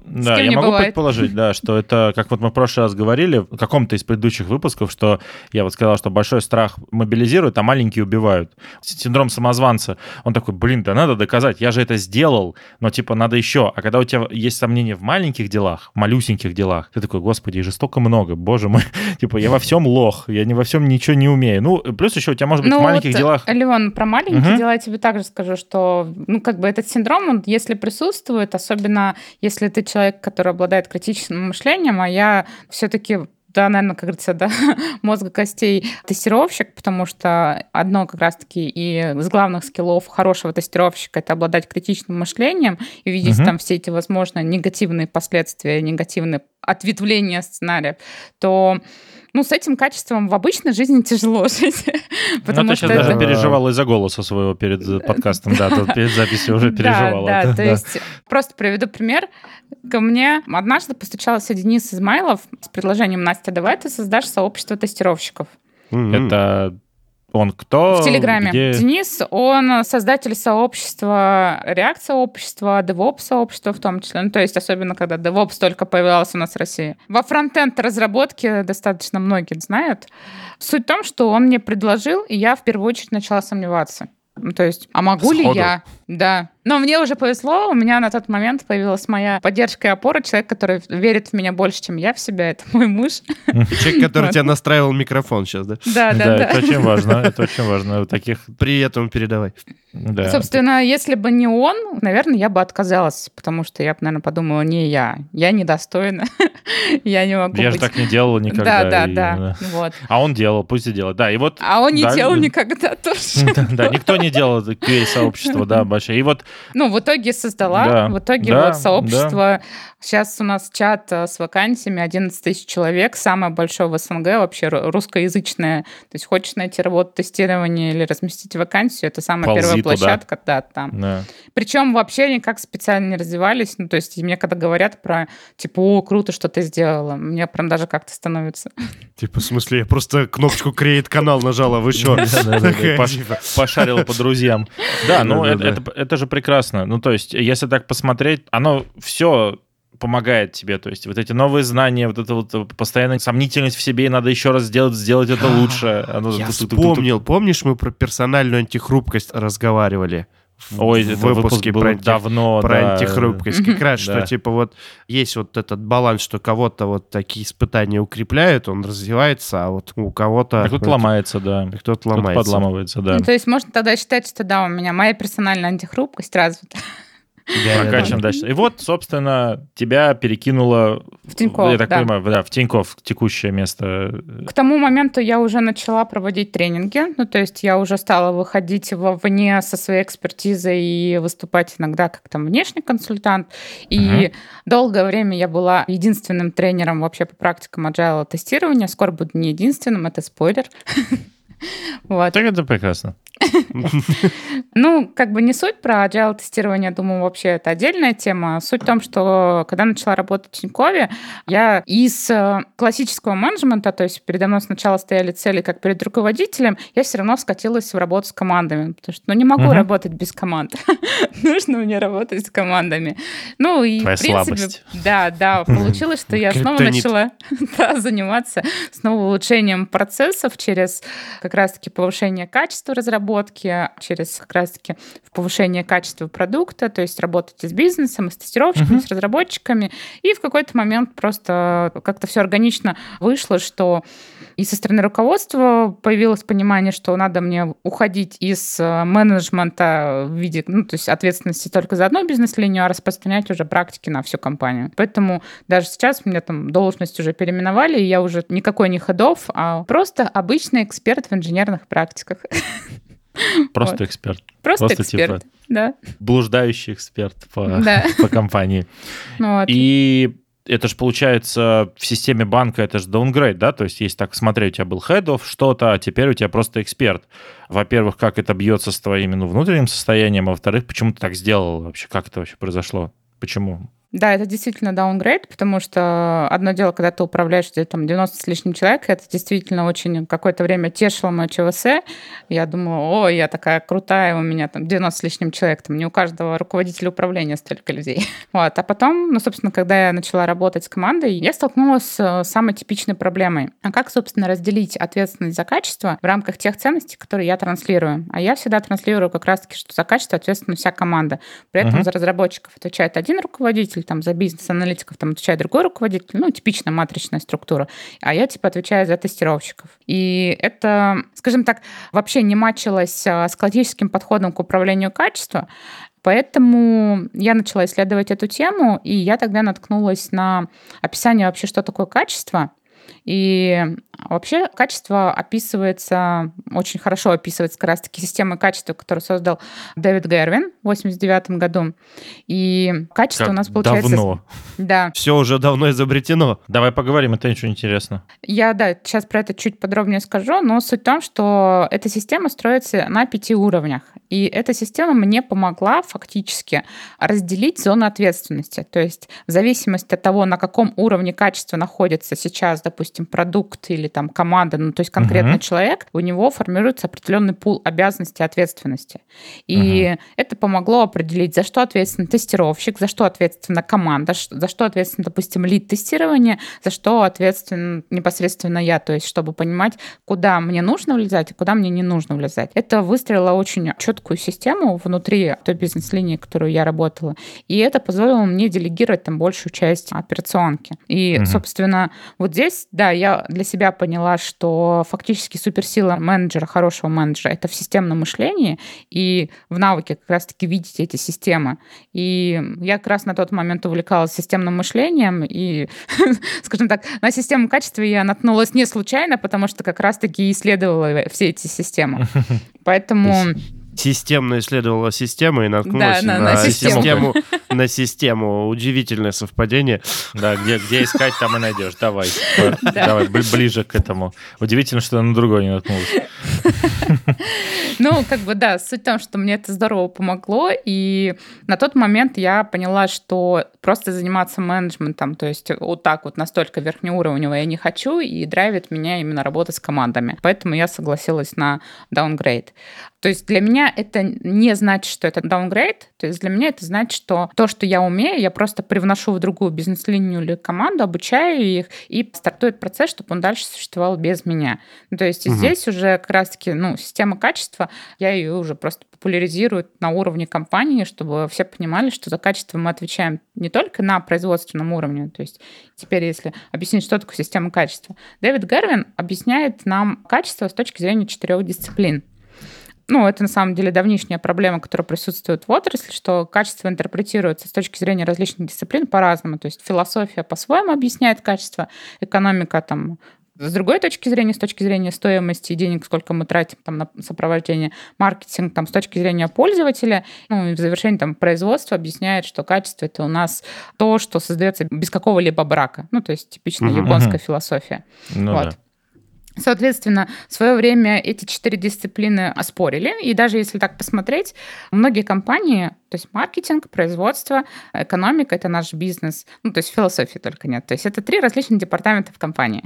Да, я могу бывает. предположить, да, что это, как вот мы в прошлый раз говорили, в каком-то из предыдущих выпусков, что я вот сказал, что большой страх мобилизирует, а маленькие убивают. Синдром самозванца. Он такой, блин, да надо доказать, я же это сделал, но типа надо еще. А когда у тебя есть сомнения в маленьких делах, малюсеньких делах, ты такой, господи, их же столько много, боже мой. Типа я во всем лох, я не во всем ничего не умею. Ну, плюс еще у тебя может быть в маленьких вот, делах... Леон, про маленькие дела я тебе также скажу, что, ну, как бы этот синдром, он, если присутствует, особенно если ты человек, который обладает критичным мышлением, а я все-таки да, наверное, как говорится, да, мозга костей тестировщик, потому что одно как раз-таки и из главных скиллов хорошего тестировщика это обладать критичным мышлением и видеть Мгм. там все эти, возможно, негативные последствия, негативные ответвления сценариев, то ну, с этим качеством в обычной жизни тяжело жить. Ну, Потому ты что сейчас даже это- переживал из-за голоса своего перед э, подкастом, да, тут перед записью уже переживала. Да, да, то есть просто приведу пример. Ко мне однажды постучался Денис Измайлов с предложением «Настя, давай ты создашь сообщество тестировщиков». Это он кто? В Телеграме. Где? Денис, он создатель сообщества, React-сообщества, DevOps-сообщества в том числе. Ну, то есть особенно, когда DevOps только появлялся у нас в России. Во фронтенд разработке достаточно многие знают. Суть в том, что он мне предложил, и я в первую очередь начала сомневаться. Ну, то есть, а могу ли Сходу? я? Да. Но мне уже повезло, у меня на тот момент появилась моя поддержка и опора, человек, который верит в меня больше, чем я в себя, это мой муж. Человек, который тебя настраивал микрофон сейчас, да? Да, да, Да, это очень важно, это очень важно. Таких, Привет ему передавай. да. Собственно, если бы не он, наверное, я бы отказалась, потому что я бы, наверное, подумала, не я, я недостойна, я не могу Я же быть. так не делал никогда. Да, да, и, да, вот. А он делал, пусть и делает. Да, и вот... А он не Да, делал да. никогда тоже. Да, никто не делал QA-сообщество, да, большое. И вот Ну, в итоге создала, Да, в итоге да, вот сообщество. Сейчас у нас чат э, с вакансиями 11 тысяч человек, самое большое в СНГ, вообще ру- русскоязычное. То есть хочешь найти работу тестирования или разместить вакансию, это самая Ползи первая туда. площадка, да, там. да. Причем вообще никак специально не развивались. Ну, то есть мне когда говорят про, типа, о, круто, что ты сделала, мне прям даже как-то становится. Типа, в смысле, я просто кнопочку «Create канал» нажала, вы что? Да-да-да, пош- Пошарил по друзьям. Да, ну это, Да-да-да. Это- же прекрасно. Ну, то есть, если так посмотреть, оно все помогает тебе, то есть вот эти новые знания, вот эта вот постоянная сомнительность в себе, и надо еще раз сделать, сделать это лучше. Оно Я вспомнил. Помнишь, мы про персональную антихрупкость разговаривали? В- Ой, в это выпуск был про анти- давно, про да. антихрупкость. Как раз, что типа вот есть вот этот баланс, что кого-то вот такие испытания укрепляют, он развивается, а вот у кого-то... А кто-то ломается, да. Кто-то Кто-то ломается. подламывается, да. Ну, то есть можно тогда считать, что да, у меня моя персональная антихрупкость развита. Прокачиваем дальше. И вот, собственно, тебя перекинуло... В Тинькофф, Я так да. понимаю, да, в Тинькофф, текущее место. К тому моменту я уже начала проводить тренинги, ну, то есть я уже стала выходить вовне со своей экспертизой и выступать иногда как там внешний консультант. И Мгм. долгое время я была единственным тренером вообще по практикам agile тестирования. Скоро буду не единственным, это спойлер. Вот. Так это прекрасно. Ну, как бы не суть про agile тестирование, думаю, вообще это отдельная тема. Суть в том, что когда начала работать в Тинькове, я из э, классического менеджмента, то есть передо мной сначала стояли цели как перед руководителем, я все равно скатилась в работу с командами, потому что ну, не могу работать без команд. Нужно мне работать с командами. Ну и Твоя в принципе, слабость. да, да, получилось, что я снова начала да, заниматься снова улучшением процессов через как раз-таки повышение качества разработки, через как раз-таки повышение качества продукта, то есть работать с бизнесом, с тестировщиками, с разработчиками. И в какой-то момент просто как-то все органично вышло, что и со стороны руководства появилось понимание, что надо мне уходить из э, менеджмента в виде, ну, то есть ответственности только за одну бизнес-линию, а распространять уже практики на всю компанию. Поэтому даже сейчас меня там должность уже переименовали, и я уже никакой не ходов, а просто обычный эксперт в инженерных практиках. Просто Вот. эксперт. Просто Просто эксперт. типа Да. блуждающий эксперт по, Да. по компании. Ну вот. И это же получается в системе банка это же downgrade, да? То есть есть так смотреть, у тебя был head of что-то, а теперь у тебя просто эксперт. Во-первых, как это бьется с твоим ну, внутренним состоянием, а во-вторых, почему ты так сделал вообще? Как это вообще произошло? Почему? Да, это действительно downgrade, потому что одно дело, когда ты управляешь где-то там 90 с лишним человек, это действительно очень какое-то время тешило мое ЧВС. Я думала, о, я такая крутая, у меня там 90 с лишним человек, там не у каждого руководителя управления столько людей. Вот. А потом, ну, собственно, когда я начала работать с командой, я столкнулась с э, самой типичной проблемой. А как, собственно, разделить ответственность за качество в рамках тех ценностей, которые я транслирую? А я всегда транслирую как раз-таки, что за качество ответственна вся команда. При этом Мгм. за разработчиков отвечает один руководитель, там за бизнес-аналитиков там отвечает другой руководитель, ну, типичная матричная структура, а я, типа, отвечаю за тестировщиков. И это, скажем так, вообще не мачилось а, с классическим подходом к управлению качеством, Поэтому я начала исследовать эту тему, и я тогда наткнулась на описание вообще, что такое качество. И вообще качество описывается, очень хорошо описывается как раз-таки системой качества, которую создал Дэвид Гервин в 89 году. И качество Как у нас получается... давно. Да. Все уже давно изобретено. Давай поговорим, это ничего интересно. Я, да, сейчас про это чуть подробнее скажу, но суть в том, что эта система строится на пяти уровнях. И эта система мне помогла фактически разделить зоны ответственности. То есть в зависимости от того, на каком уровне качества находится сейчас, допустим, продукт или там команда, ну то есть конкретный Мгм. человек, у него формируется определенный пул обязанностей и ответственности. И это помогло определить, за что ответственен тестировщик, за что ответственна команда, за что ответственен, допустим, лид тестирования, за что ответственен непосредственно я, то есть чтобы понимать, куда мне нужно влезать, а куда мне не нужно влезать. Это выстроило очень четкую систему внутри той бизнес-линии, которую я работала, и это позволило мне делегировать там большую часть операционки. И, Мгм. собственно, вот здесь, да, я для себя поняла, что фактически суперсила менеджера, хорошего менеджера, это в системном мышлении и в навыке как раз-таки видеть эти системы. И я как раз на тот момент увлекалась системным мышлением, и, скажем так, на систему качества я наткнулась не случайно, потому что как раз-таки исследовала все эти системы. Поэтому... Системно исследовала систему и наткнулась Да, на- на, на систему. систему. На систему. Удивительное совпадение. Да, где, где искать, там и найдешь. Давай. Давай, бли- ближе к этому. Удивительно, что на другой не наткнулась. Ну, как бы, да, суть в том, что мне это здорово помогло, и на тот момент я поняла, что просто заниматься менеджментом, то есть вот так вот настолько верхнеуровневого я не хочу, и драйвит меня именно работа с командами. Поэтому я согласилась на downgrade. То есть для меня это не значит, что это downgrade, то есть для меня это значит, что то, что я умею, я просто привношу в другую бизнес-линию или команду, обучаю их, и стартует процесс, чтобы он дальше существовал без меня. Ну, то есть Мгм. здесь уже как раз-таки, ну, система качества, я ее уже просто популяризирую на уровне компании, чтобы все понимали, что за качество мы отвечаем не только на производственном уровне. То есть теперь, если объяснить, что такое система качества, Дэвид Гарвин объясняет нам качество с точки зрения четырех дисциплин. Ну, это на самом деле давнишняя проблема, которая присутствует в отрасли, что качество интерпретируется с точки зрения различных дисциплин по-разному. То есть философия по-своему объясняет качество, экономика там с другой точки зрения, с точки зрения стоимости денег, сколько мы тратим там, на сопровождение, маркетинг там, с точки зрения пользователя, ну и в завершении там, производства объясняет, что качество это у нас то, что создается без какого-либо брака. Ну, то есть типичная японская Мгм. философия. Ну Вот. да. Соответственно, в свое время эти четыре дисциплины оспорили, и даже если так посмотреть, многие компании, то есть маркетинг, производство, экономика — это наш бизнес, ну, то есть философии только нет. То есть это три различных департамента в компании.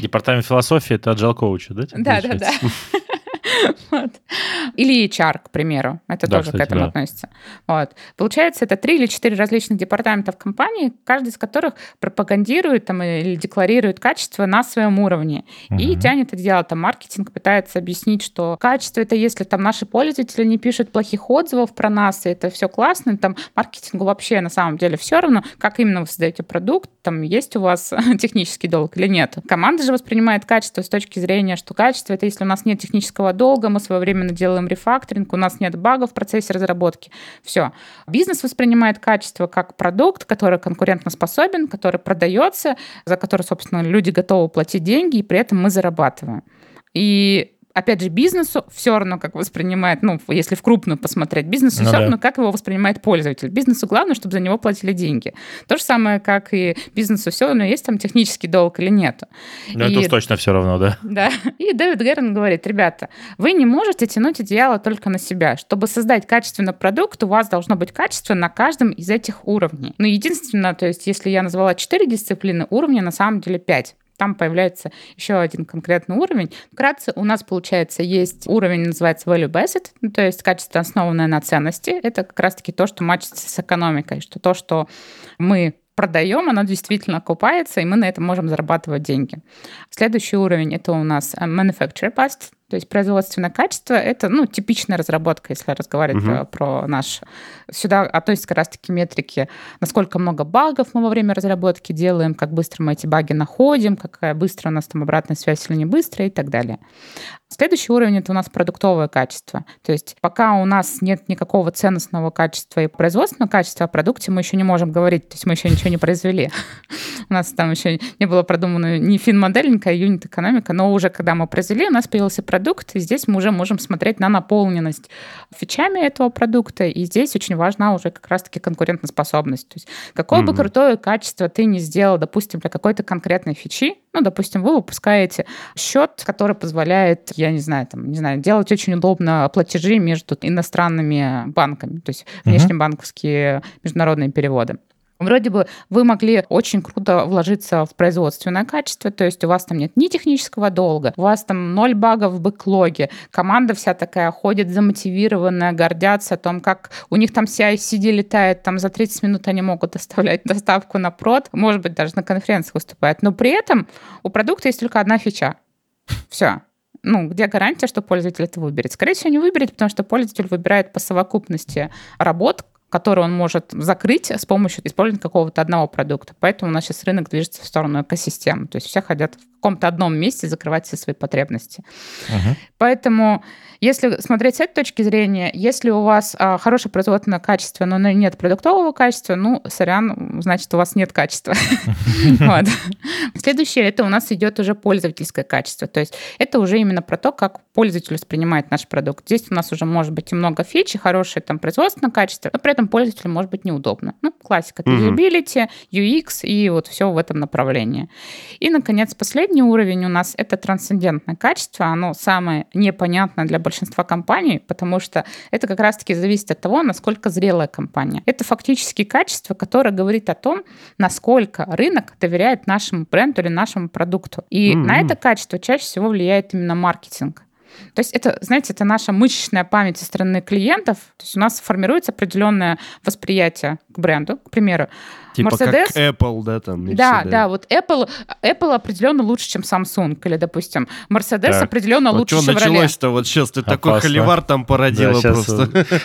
Департамент философии — это agile коуча, да? Да, да, да. Вот. Или HR, к примеру. Это да, тоже кстати, к этому да. относится. Вот. Получается, это три или четыре различных департамента в компании, каждый из которых пропагандирует там, или декларирует качество на своем уровне. Угу. И тянет это дело. Там маркетинг пытается объяснить, что качество это если там наши пользователи не пишут плохих отзывов про нас, и это все классно. Там маркетингу вообще на самом деле все равно, как именно вы создаете продукт, там есть у вас технический долг или нет. Команда же воспринимает качество с точки зрения, что качество это если у нас нет технического долга, мы своевременно делаем рефакторинг, у нас нет багов в процессе разработки. Все. Бизнес воспринимает качество как продукт, который конкурентоспособен, который продается, за который, собственно, люди готовы платить деньги, и при этом мы зарабатываем. И опять же, бизнесу все равно, как воспринимает, ну, если в крупную посмотреть, бизнесу ну, все да. равно, как его воспринимает пользователь. Бизнесу главное, чтобы за него платили деньги. То же самое, как и бизнесу все равно, есть там технический долг или нет. Ну, это уж точно все равно, да. Да. И Дэвид Герн говорит, ребята, вы не можете тянуть одеяло только на себя. Чтобы создать качественный продукт, у вас должно быть качество на каждом из этих уровней. Но единственное, то есть, если я назвала 4 дисциплины, уровня на самом деле 5 там появляется еще один конкретный уровень. Вкратце у нас, получается, есть уровень, называется value based, ну, то есть качество, основанное на ценности. Это как раз-таки то, что мачится с экономикой, что то, что мы продаем, оно действительно окупается, и мы на этом можем зарабатывать деньги. Следующий уровень — это у нас manufacturer based, то есть производственное качество — это ну, типичная разработка, если разговаривать угу. про наш... Сюда относятся как раз-таки метрики, насколько много багов мы во время разработки делаем, как быстро мы эти баги находим, какая быстрая у нас там обратная связь или не быстрая и так далее. Следующий уровень — это у нас продуктовое качество. То есть пока у нас нет никакого ценностного качества и производственного качества, о продукте мы еще не можем говорить, то есть мы еще ничего не произвели. У нас там еще не было продумано ни фин-модель, ни юнит-экономика, но уже когда мы произвели, у нас появился продукт, и здесь мы уже можем смотреть на наполненность фичами этого продукта, и здесь очень важна уже как раз-таки конкурентоспособность. То есть какое mm-hmm. бы крутое качество ты не сделал, допустим, для какой-то конкретной фичи, ну, допустим, вы выпускаете счет, который позволяет, я не знаю, там, не знаю, делать очень удобно платежи между иностранными банками, то есть внешнебанковские международные переводы. Вроде бы вы могли очень круто вложиться в производственное качество, то есть у вас там нет ни технического долга, у вас там ноль багов в бэклоге, команда вся такая ходит замотивированная, гордятся о том, как у них там CI-CD летает, там за 30 минут они могут доставлять доставку на прод, может быть, даже на конференциях выступают, но при этом у продукта есть только одна фича. Все ну, где гарантия, что пользователь это выберет? Скорее всего, не выберет, потому что пользователь выбирает по совокупности работ, который он может закрыть с помощью использования какого-то одного продукта. Поэтому у нас сейчас рынок движется в сторону экосистемы. То есть все хотят каком-то одном месте закрывать все свои потребности. Uh-huh. Поэтому если смотреть с этой точки зрения, если у вас а, хорошее производственное качество, но нет продуктового качества, ну, сорян, значит, у вас нет качества. Следующее, это у нас идет уже пользовательское качество. То есть это уже именно про то, как пользователь воспринимает наш продукт. Здесь у нас уже может быть и много фич, и хорошее там производственное качество, но при этом пользователю может быть неудобно. Ну, классика, usability, UX и вот все в этом направлении. И, наконец, последний уровень у нас это трансцендентное качество. Оно самое непонятное для большинства компаний, потому что это как раз-таки зависит от того, насколько зрелая компания. Это фактически качество, которое говорит о том, насколько рынок доверяет нашему бренду или нашему продукту. И mm-hmm. на это качество чаще всего влияет именно маркетинг. То есть это, знаете, это наша мышечная память со стороны клиентов. То есть у нас формируется определенное восприятие к бренду. К примеру, Типа Mercedes, как Apple, да, там. Да, да, вот Apple, Apple определенно лучше, чем Samsung, или, допустим, Mercedes так. определенно вот лучше, чем Chevrolet. началось-то? Вот сейчас ты Опасно. такой холивар там породила да, просто.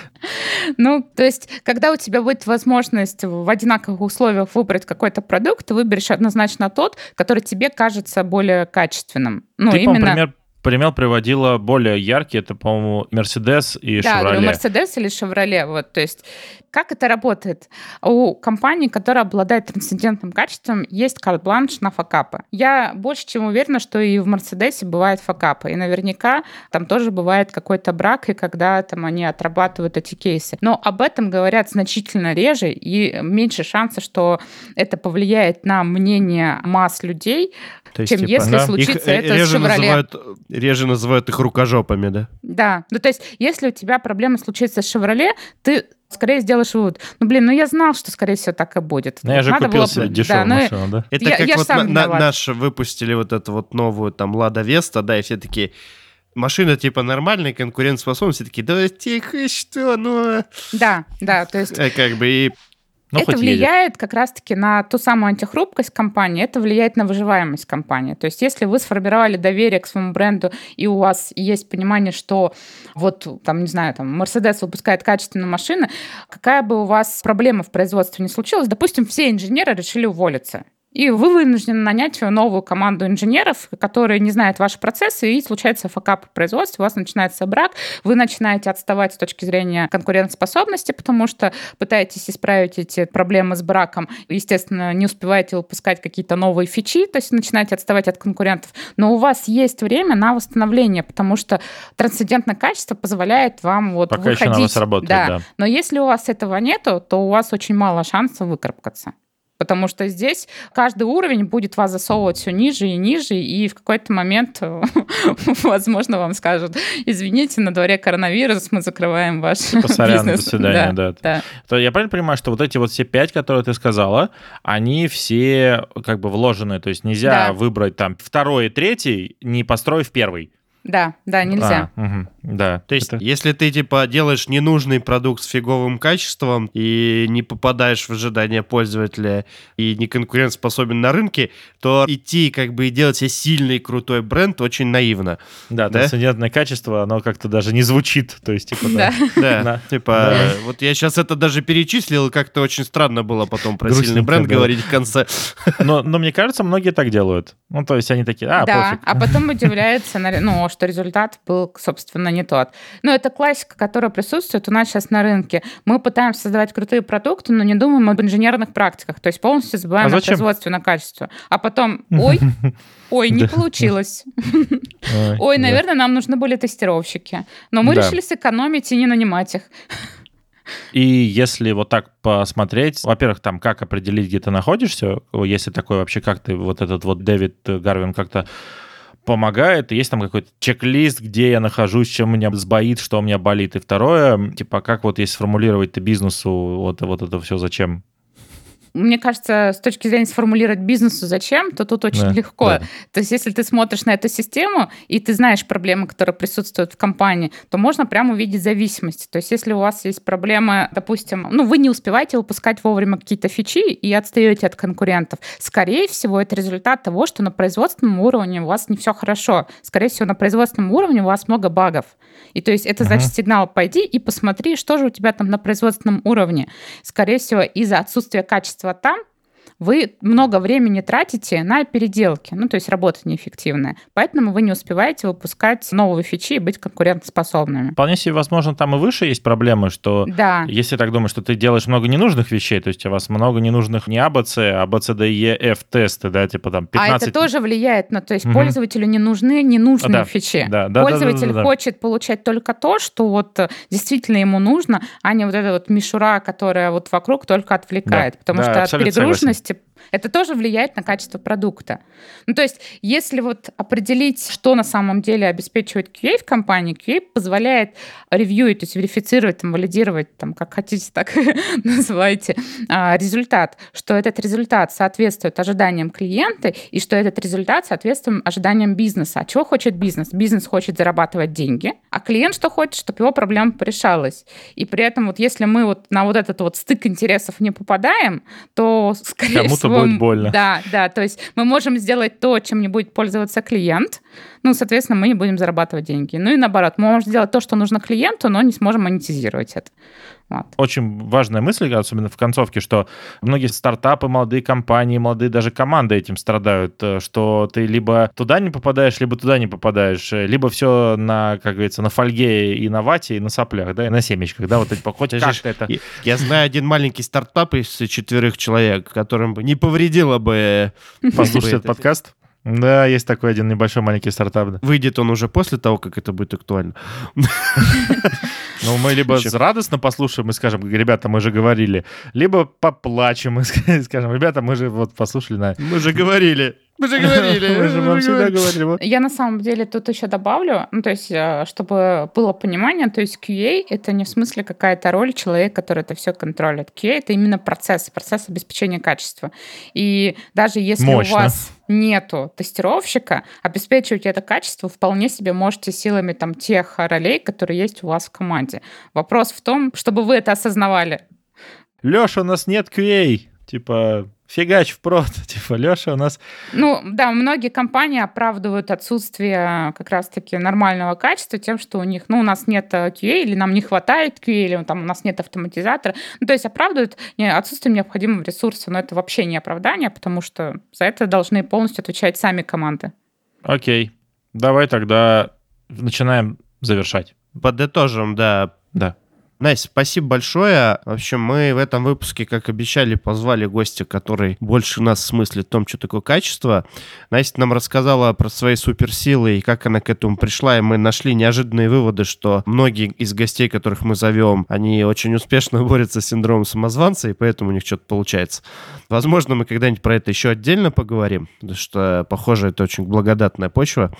Ну, то есть, когда у тебя будет возможность в одинаковых условиях выбрать какой-то продукт, ты выберешь однозначно тот, который тебе кажется более качественным. Ну, именно... например, пример приводила более яркий, это, по-моему, Mercedes и Да, Chevrolet. Мерседес или Шевроле. Вот, то есть как это работает? У компании, которая обладает трансцендентным качеством, есть карт-бланш на факапы. Я больше чем уверена, что и в Мерседесе бывают факапы. И наверняка там тоже бывает какой-то брак, и когда там они отрабатывают эти кейсы. Но об этом говорят значительно реже, и меньше шанса, что это повлияет на мнение масс людей, То есть, чем типа, если да. Их случится э, это с реже Шевроле. называют, реже называют их рукожопами, да? Да, ну то есть, если у тебя проблема случится с Шевроле, ты скорее сделаешь вывод. Ну, блин, ну я знал, что, скорее всего, так и будет. Ну, я же Надо купил было себе дешевую да, ну, машину, да? Это Я- как я вот на- на- наши выпустили вот эту вот новую там Лада Веста, да, и все такие, машина типа нормальная, конкурентоспособная, все такие, да тихо, что, ну, Да, да, то есть э, как бы, и Ну, это хоть едет. влияет как раз-таки на ту самую антихрупкость компании, это влияет на выживаемость компании. То есть если вы сформировали доверие к своему бренду, и у вас есть понимание, что вот там, не знаю, там Mercedes выпускает качественную машину, какая бы у вас проблема в производстве не случилась, допустим, все инженеры решили уволиться. И вы вынуждены нанять новую команду инженеров, которые не знают ваши процессы, и случается факап в производстве, у вас начинается брак, вы начинаете отставать с точки зрения конкурентоспособности, потому что пытаетесь исправить эти проблемы с браком, естественно, не успеваете выпускать какие-то новые фичи, то есть начинаете отставать от конкурентов, но у вас есть время на восстановление, потому что трансцендентное качество позволяет вам вот Пока еще выходить. на вас работает, да. Но если у вас этого нету, то у вас очень мало шансов выкарабкаться. Потому что здесь каждый уровень будет вас засовывать все ниже и ниже, и в какой-то момент, возможно, вам скажут, извините, на дворе коронавирус, мы закрываем ваш Типа, сорян, до бизнес. свидания, да. да. То я правильно понимаю, что вот эти вот все пять, которые ты сказала, они все как бы вложены, то есть нельзя Да. выбрать там второй и третий, не построив первый. Да, да, нельзя. А, мгм, да. То есть, Это- если ты, типа, делаешь ненужный продукт с фиговым качеством и не попадаешь в ожидания пользователя и не конкурентоспособен на рынке, то идти, как бы, и делать себе сильный крутой бренд очень наивно. да, да? трансцендентное качество, оно как-то даже не звучит, то есть типа да. Да. Да, Да. типа, Да. вот я сейчас это даже перечислил, и как-то очень странно было потом про сильный бренд да. говорить в конце. Но, но мне кажется, многие так делают. Ну, то есть они такие, а, да, пофиг. а потом удивляется, на- ну, что результат был, собственно, не тот. Но это классика, которая присутствует у нас сейчас на рынке. Мы пытаемся создавать крутые продукты, но не думаем об инженерных практиках, то есть полностью забываем А о производстве, на качество. А потом, ой, ой, не получилось. Ой, наверное, нам нужны были тестировщики. Но мы решили сэкономить и не нанимать их. И если вот так посмотреть, во-первых, там, как определить, где ты находишься, если такой вообще, как ты, вот этот вот Дэвид Гарвин как-то помогает, есть там какой-то чек-лист, где я нахожусь, чем меня сбоит, что у меня болит. И второе, типа, как вот если сформулировать-то бизнесу вот, вот это все зачем? Мне кажется, с точки зрения сформулировать бизнесу зачем, то тут очень Да, легко. да. То есть, если ты смотришь на эту систему, и ты знаешь проблемы, которые присутствуют в компании, то можно прямо увидеть зависимости. То есть, если у вас есть проблема, допустим, ну, вы не успеваете выпускать вовремя какие-то фичи и отстаете от конкурентов, скорее всего, это результат того, что на производственном уровне у вас не все хорошо. Скорее всего, на производственном уровне у вас много багов. И то есть это Мгм. значит сигнал, пойди и посмотри, что же у тебя там на производственном уровне. Скорее всего, из-за отсутствия качества там вы много времени тратите на переделки, ну, то есть работа неэффективная. Поэтому вы не успеваете выпускать новые фичи и быть конкурентоспособными. Вполне себе, возможно, там и выше есть проблемы, что Да, если так думаешь, что ты делаешь много ненужных вещей, то есть у вас много ненужных не АБЦ, а БЦДЕФ тесты, да, типа там 15... а это тоже влияет на, то есть Мгм. пользователю не нужны ненужные Да, фичи. да, да, да, Пользователь да, да, да. хочет получать только то, что вот э, действительно ему нужно, а не вот эта вот мишура, которая вот вокруг только отвлекает. Да, потому да, что от абсолютно перегруженности это тоже влияет на качество продукта. Ну, то есть, если вот определить, что на самом деле обеспечивает QA в компании, QA позволяет ревьюить, то есть верифицировать, там, валидировать, там, как хотите, так называйте, а, результат, что этот результат соответствует ожиданиям клиента и что этот результат соответствует ожиданиям бизнеса. А чего хочет бизнес? Бизнес хочет зарабатывать деньги, а клиент что хочет, чтобы его проблема порешалась. И при этом вот если мы вот на вот этот вот стык интересов не попадаем, то, скорее Кому-то всего... будет больно. Да, да, то есть мы можем сделать то, чем не будет пользоваться клиент, ну, соответственно, мы не будем зарабатывать деньги. Ну и наоборот, мы можем сделать то, что нужно клиенту, но не сможем монетизировать это. Вот. Очень важная мысль, особенно в концовке, что многие стартапы, молодые компании, молодые даже команды этим страдают, э, что ты либо туда не попадаешь, либо туда не попадаешь, э, либо все на, как говорится, на фольге и на вате, и на соплях, да, и на семечках, да, вот эти как это... Я, я знаю один маленький стартап из четверых человек, которым бы не повредило бы... Послушать этот подкаст? Да, есть такой один небольшой маленький стартап. Да. Выйдет он уже после того, как это будет актуально. Ну, мы либо радостно послушаем и скажем, ребята, мы же говорили, либо поплачем и скажем, ребята, мы же вот послушали на... Мы же говорили. Мы же говорили. Мы же вам всегда говорили. Я на самом деле тут еще добавлю, ну, то есть, э, чтобы было понимание, то есть QA — это не в смысле какая-то роль человека, который это все контролит. QA — это именно процесс, процесс обеспечения качества. И даже если Мощно. у вас нету тестировщика, обеспечивать это качество вполне себе можете силами там тех ролей, которые есть у вас в команде. Вопрос в том, чтобы вы это осознавали. Леша, у нас нет QA. Типа, фигач в прод, типа, Леша у нас... Ну, да, многие компании оправдывают отсутствие как раз-таки нормального качества тем, что у них, ну, у нас нет QA, или нам не хватает QA, или там у нас нет автоматизатора. Ну, то есть оправдывают отсутствие необходимого ресурса, но это вообще не оправдание, потому что за это должны полностью отвечать сами команды. Окей, давай тогда начинаем завершать. Подытожим, да. Да. Настя, спасибо большое. В общем, мы в этом выпуске, как обещали, позвали гостя, который больше нас смыслит в том, что такое качество. Настя нам рассказала про свои суперсилы и как она к этому пришла, и мы нашли неожиданные выводы, что многие из гостей, которых мы зовем, они очень успешно борются с синдромом самозванца, и поэтому у них что-то получается. Возможно, мы когда-нибудь про это еще отдельно поговорим, потому что, похоже, это очень благодатная почва.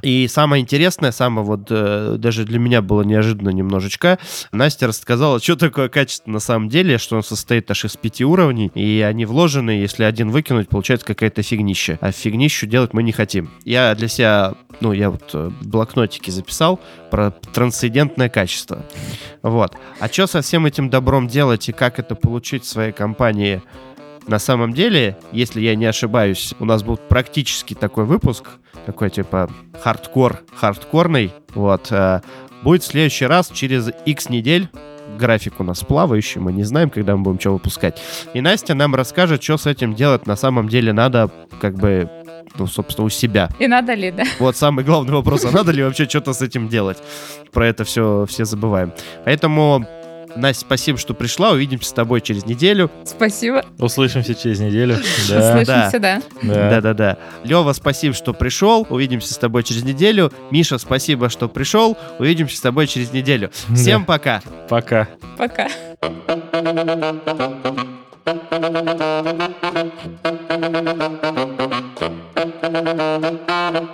И самое интересное, самое вот э, даже для меня было неожиданно немножечко, Настя Настя рассказала, что такое качество на самом деле, что он состоит аж из пяти уровней, и они вложены, если один выкинуть, получается какая-то фигнища. А фигнищу делать мы не хотим. Я для себя, ну, я вот э, блокнотики записал про трансцендентное качество. Вот. А что со всем этим добром делать и как это получить в своей компании? На самом деле, если я не ошибаюсь, у нас был практически такой выпуск, такой типа хардкор, хардкорный, вот, э, будет в следующий раз через X недель. График у нас плавающий, мы не знаем, когда мы будем что выпускать. И Настя нам расскажет, что с этим делать на самом деле надо, как бы, ну, собственно, у себя. И надо ли, да? Вот самый главный вопрос, а надо ли вообще что-то с этим делать? Про это все все забываем. Поэтому Настя, спасибо, что пришла. Увидимся с тобой через неделю. Спасибо. Услышимся через неделю. Услышимся, да. Да-да-да. Лева, спасибо, что пришел. Увидимся с тобой через неделю. Миша, спасибо, что пришел. Увидимся с тобой через неделю. Всем пока. Пока. Пока.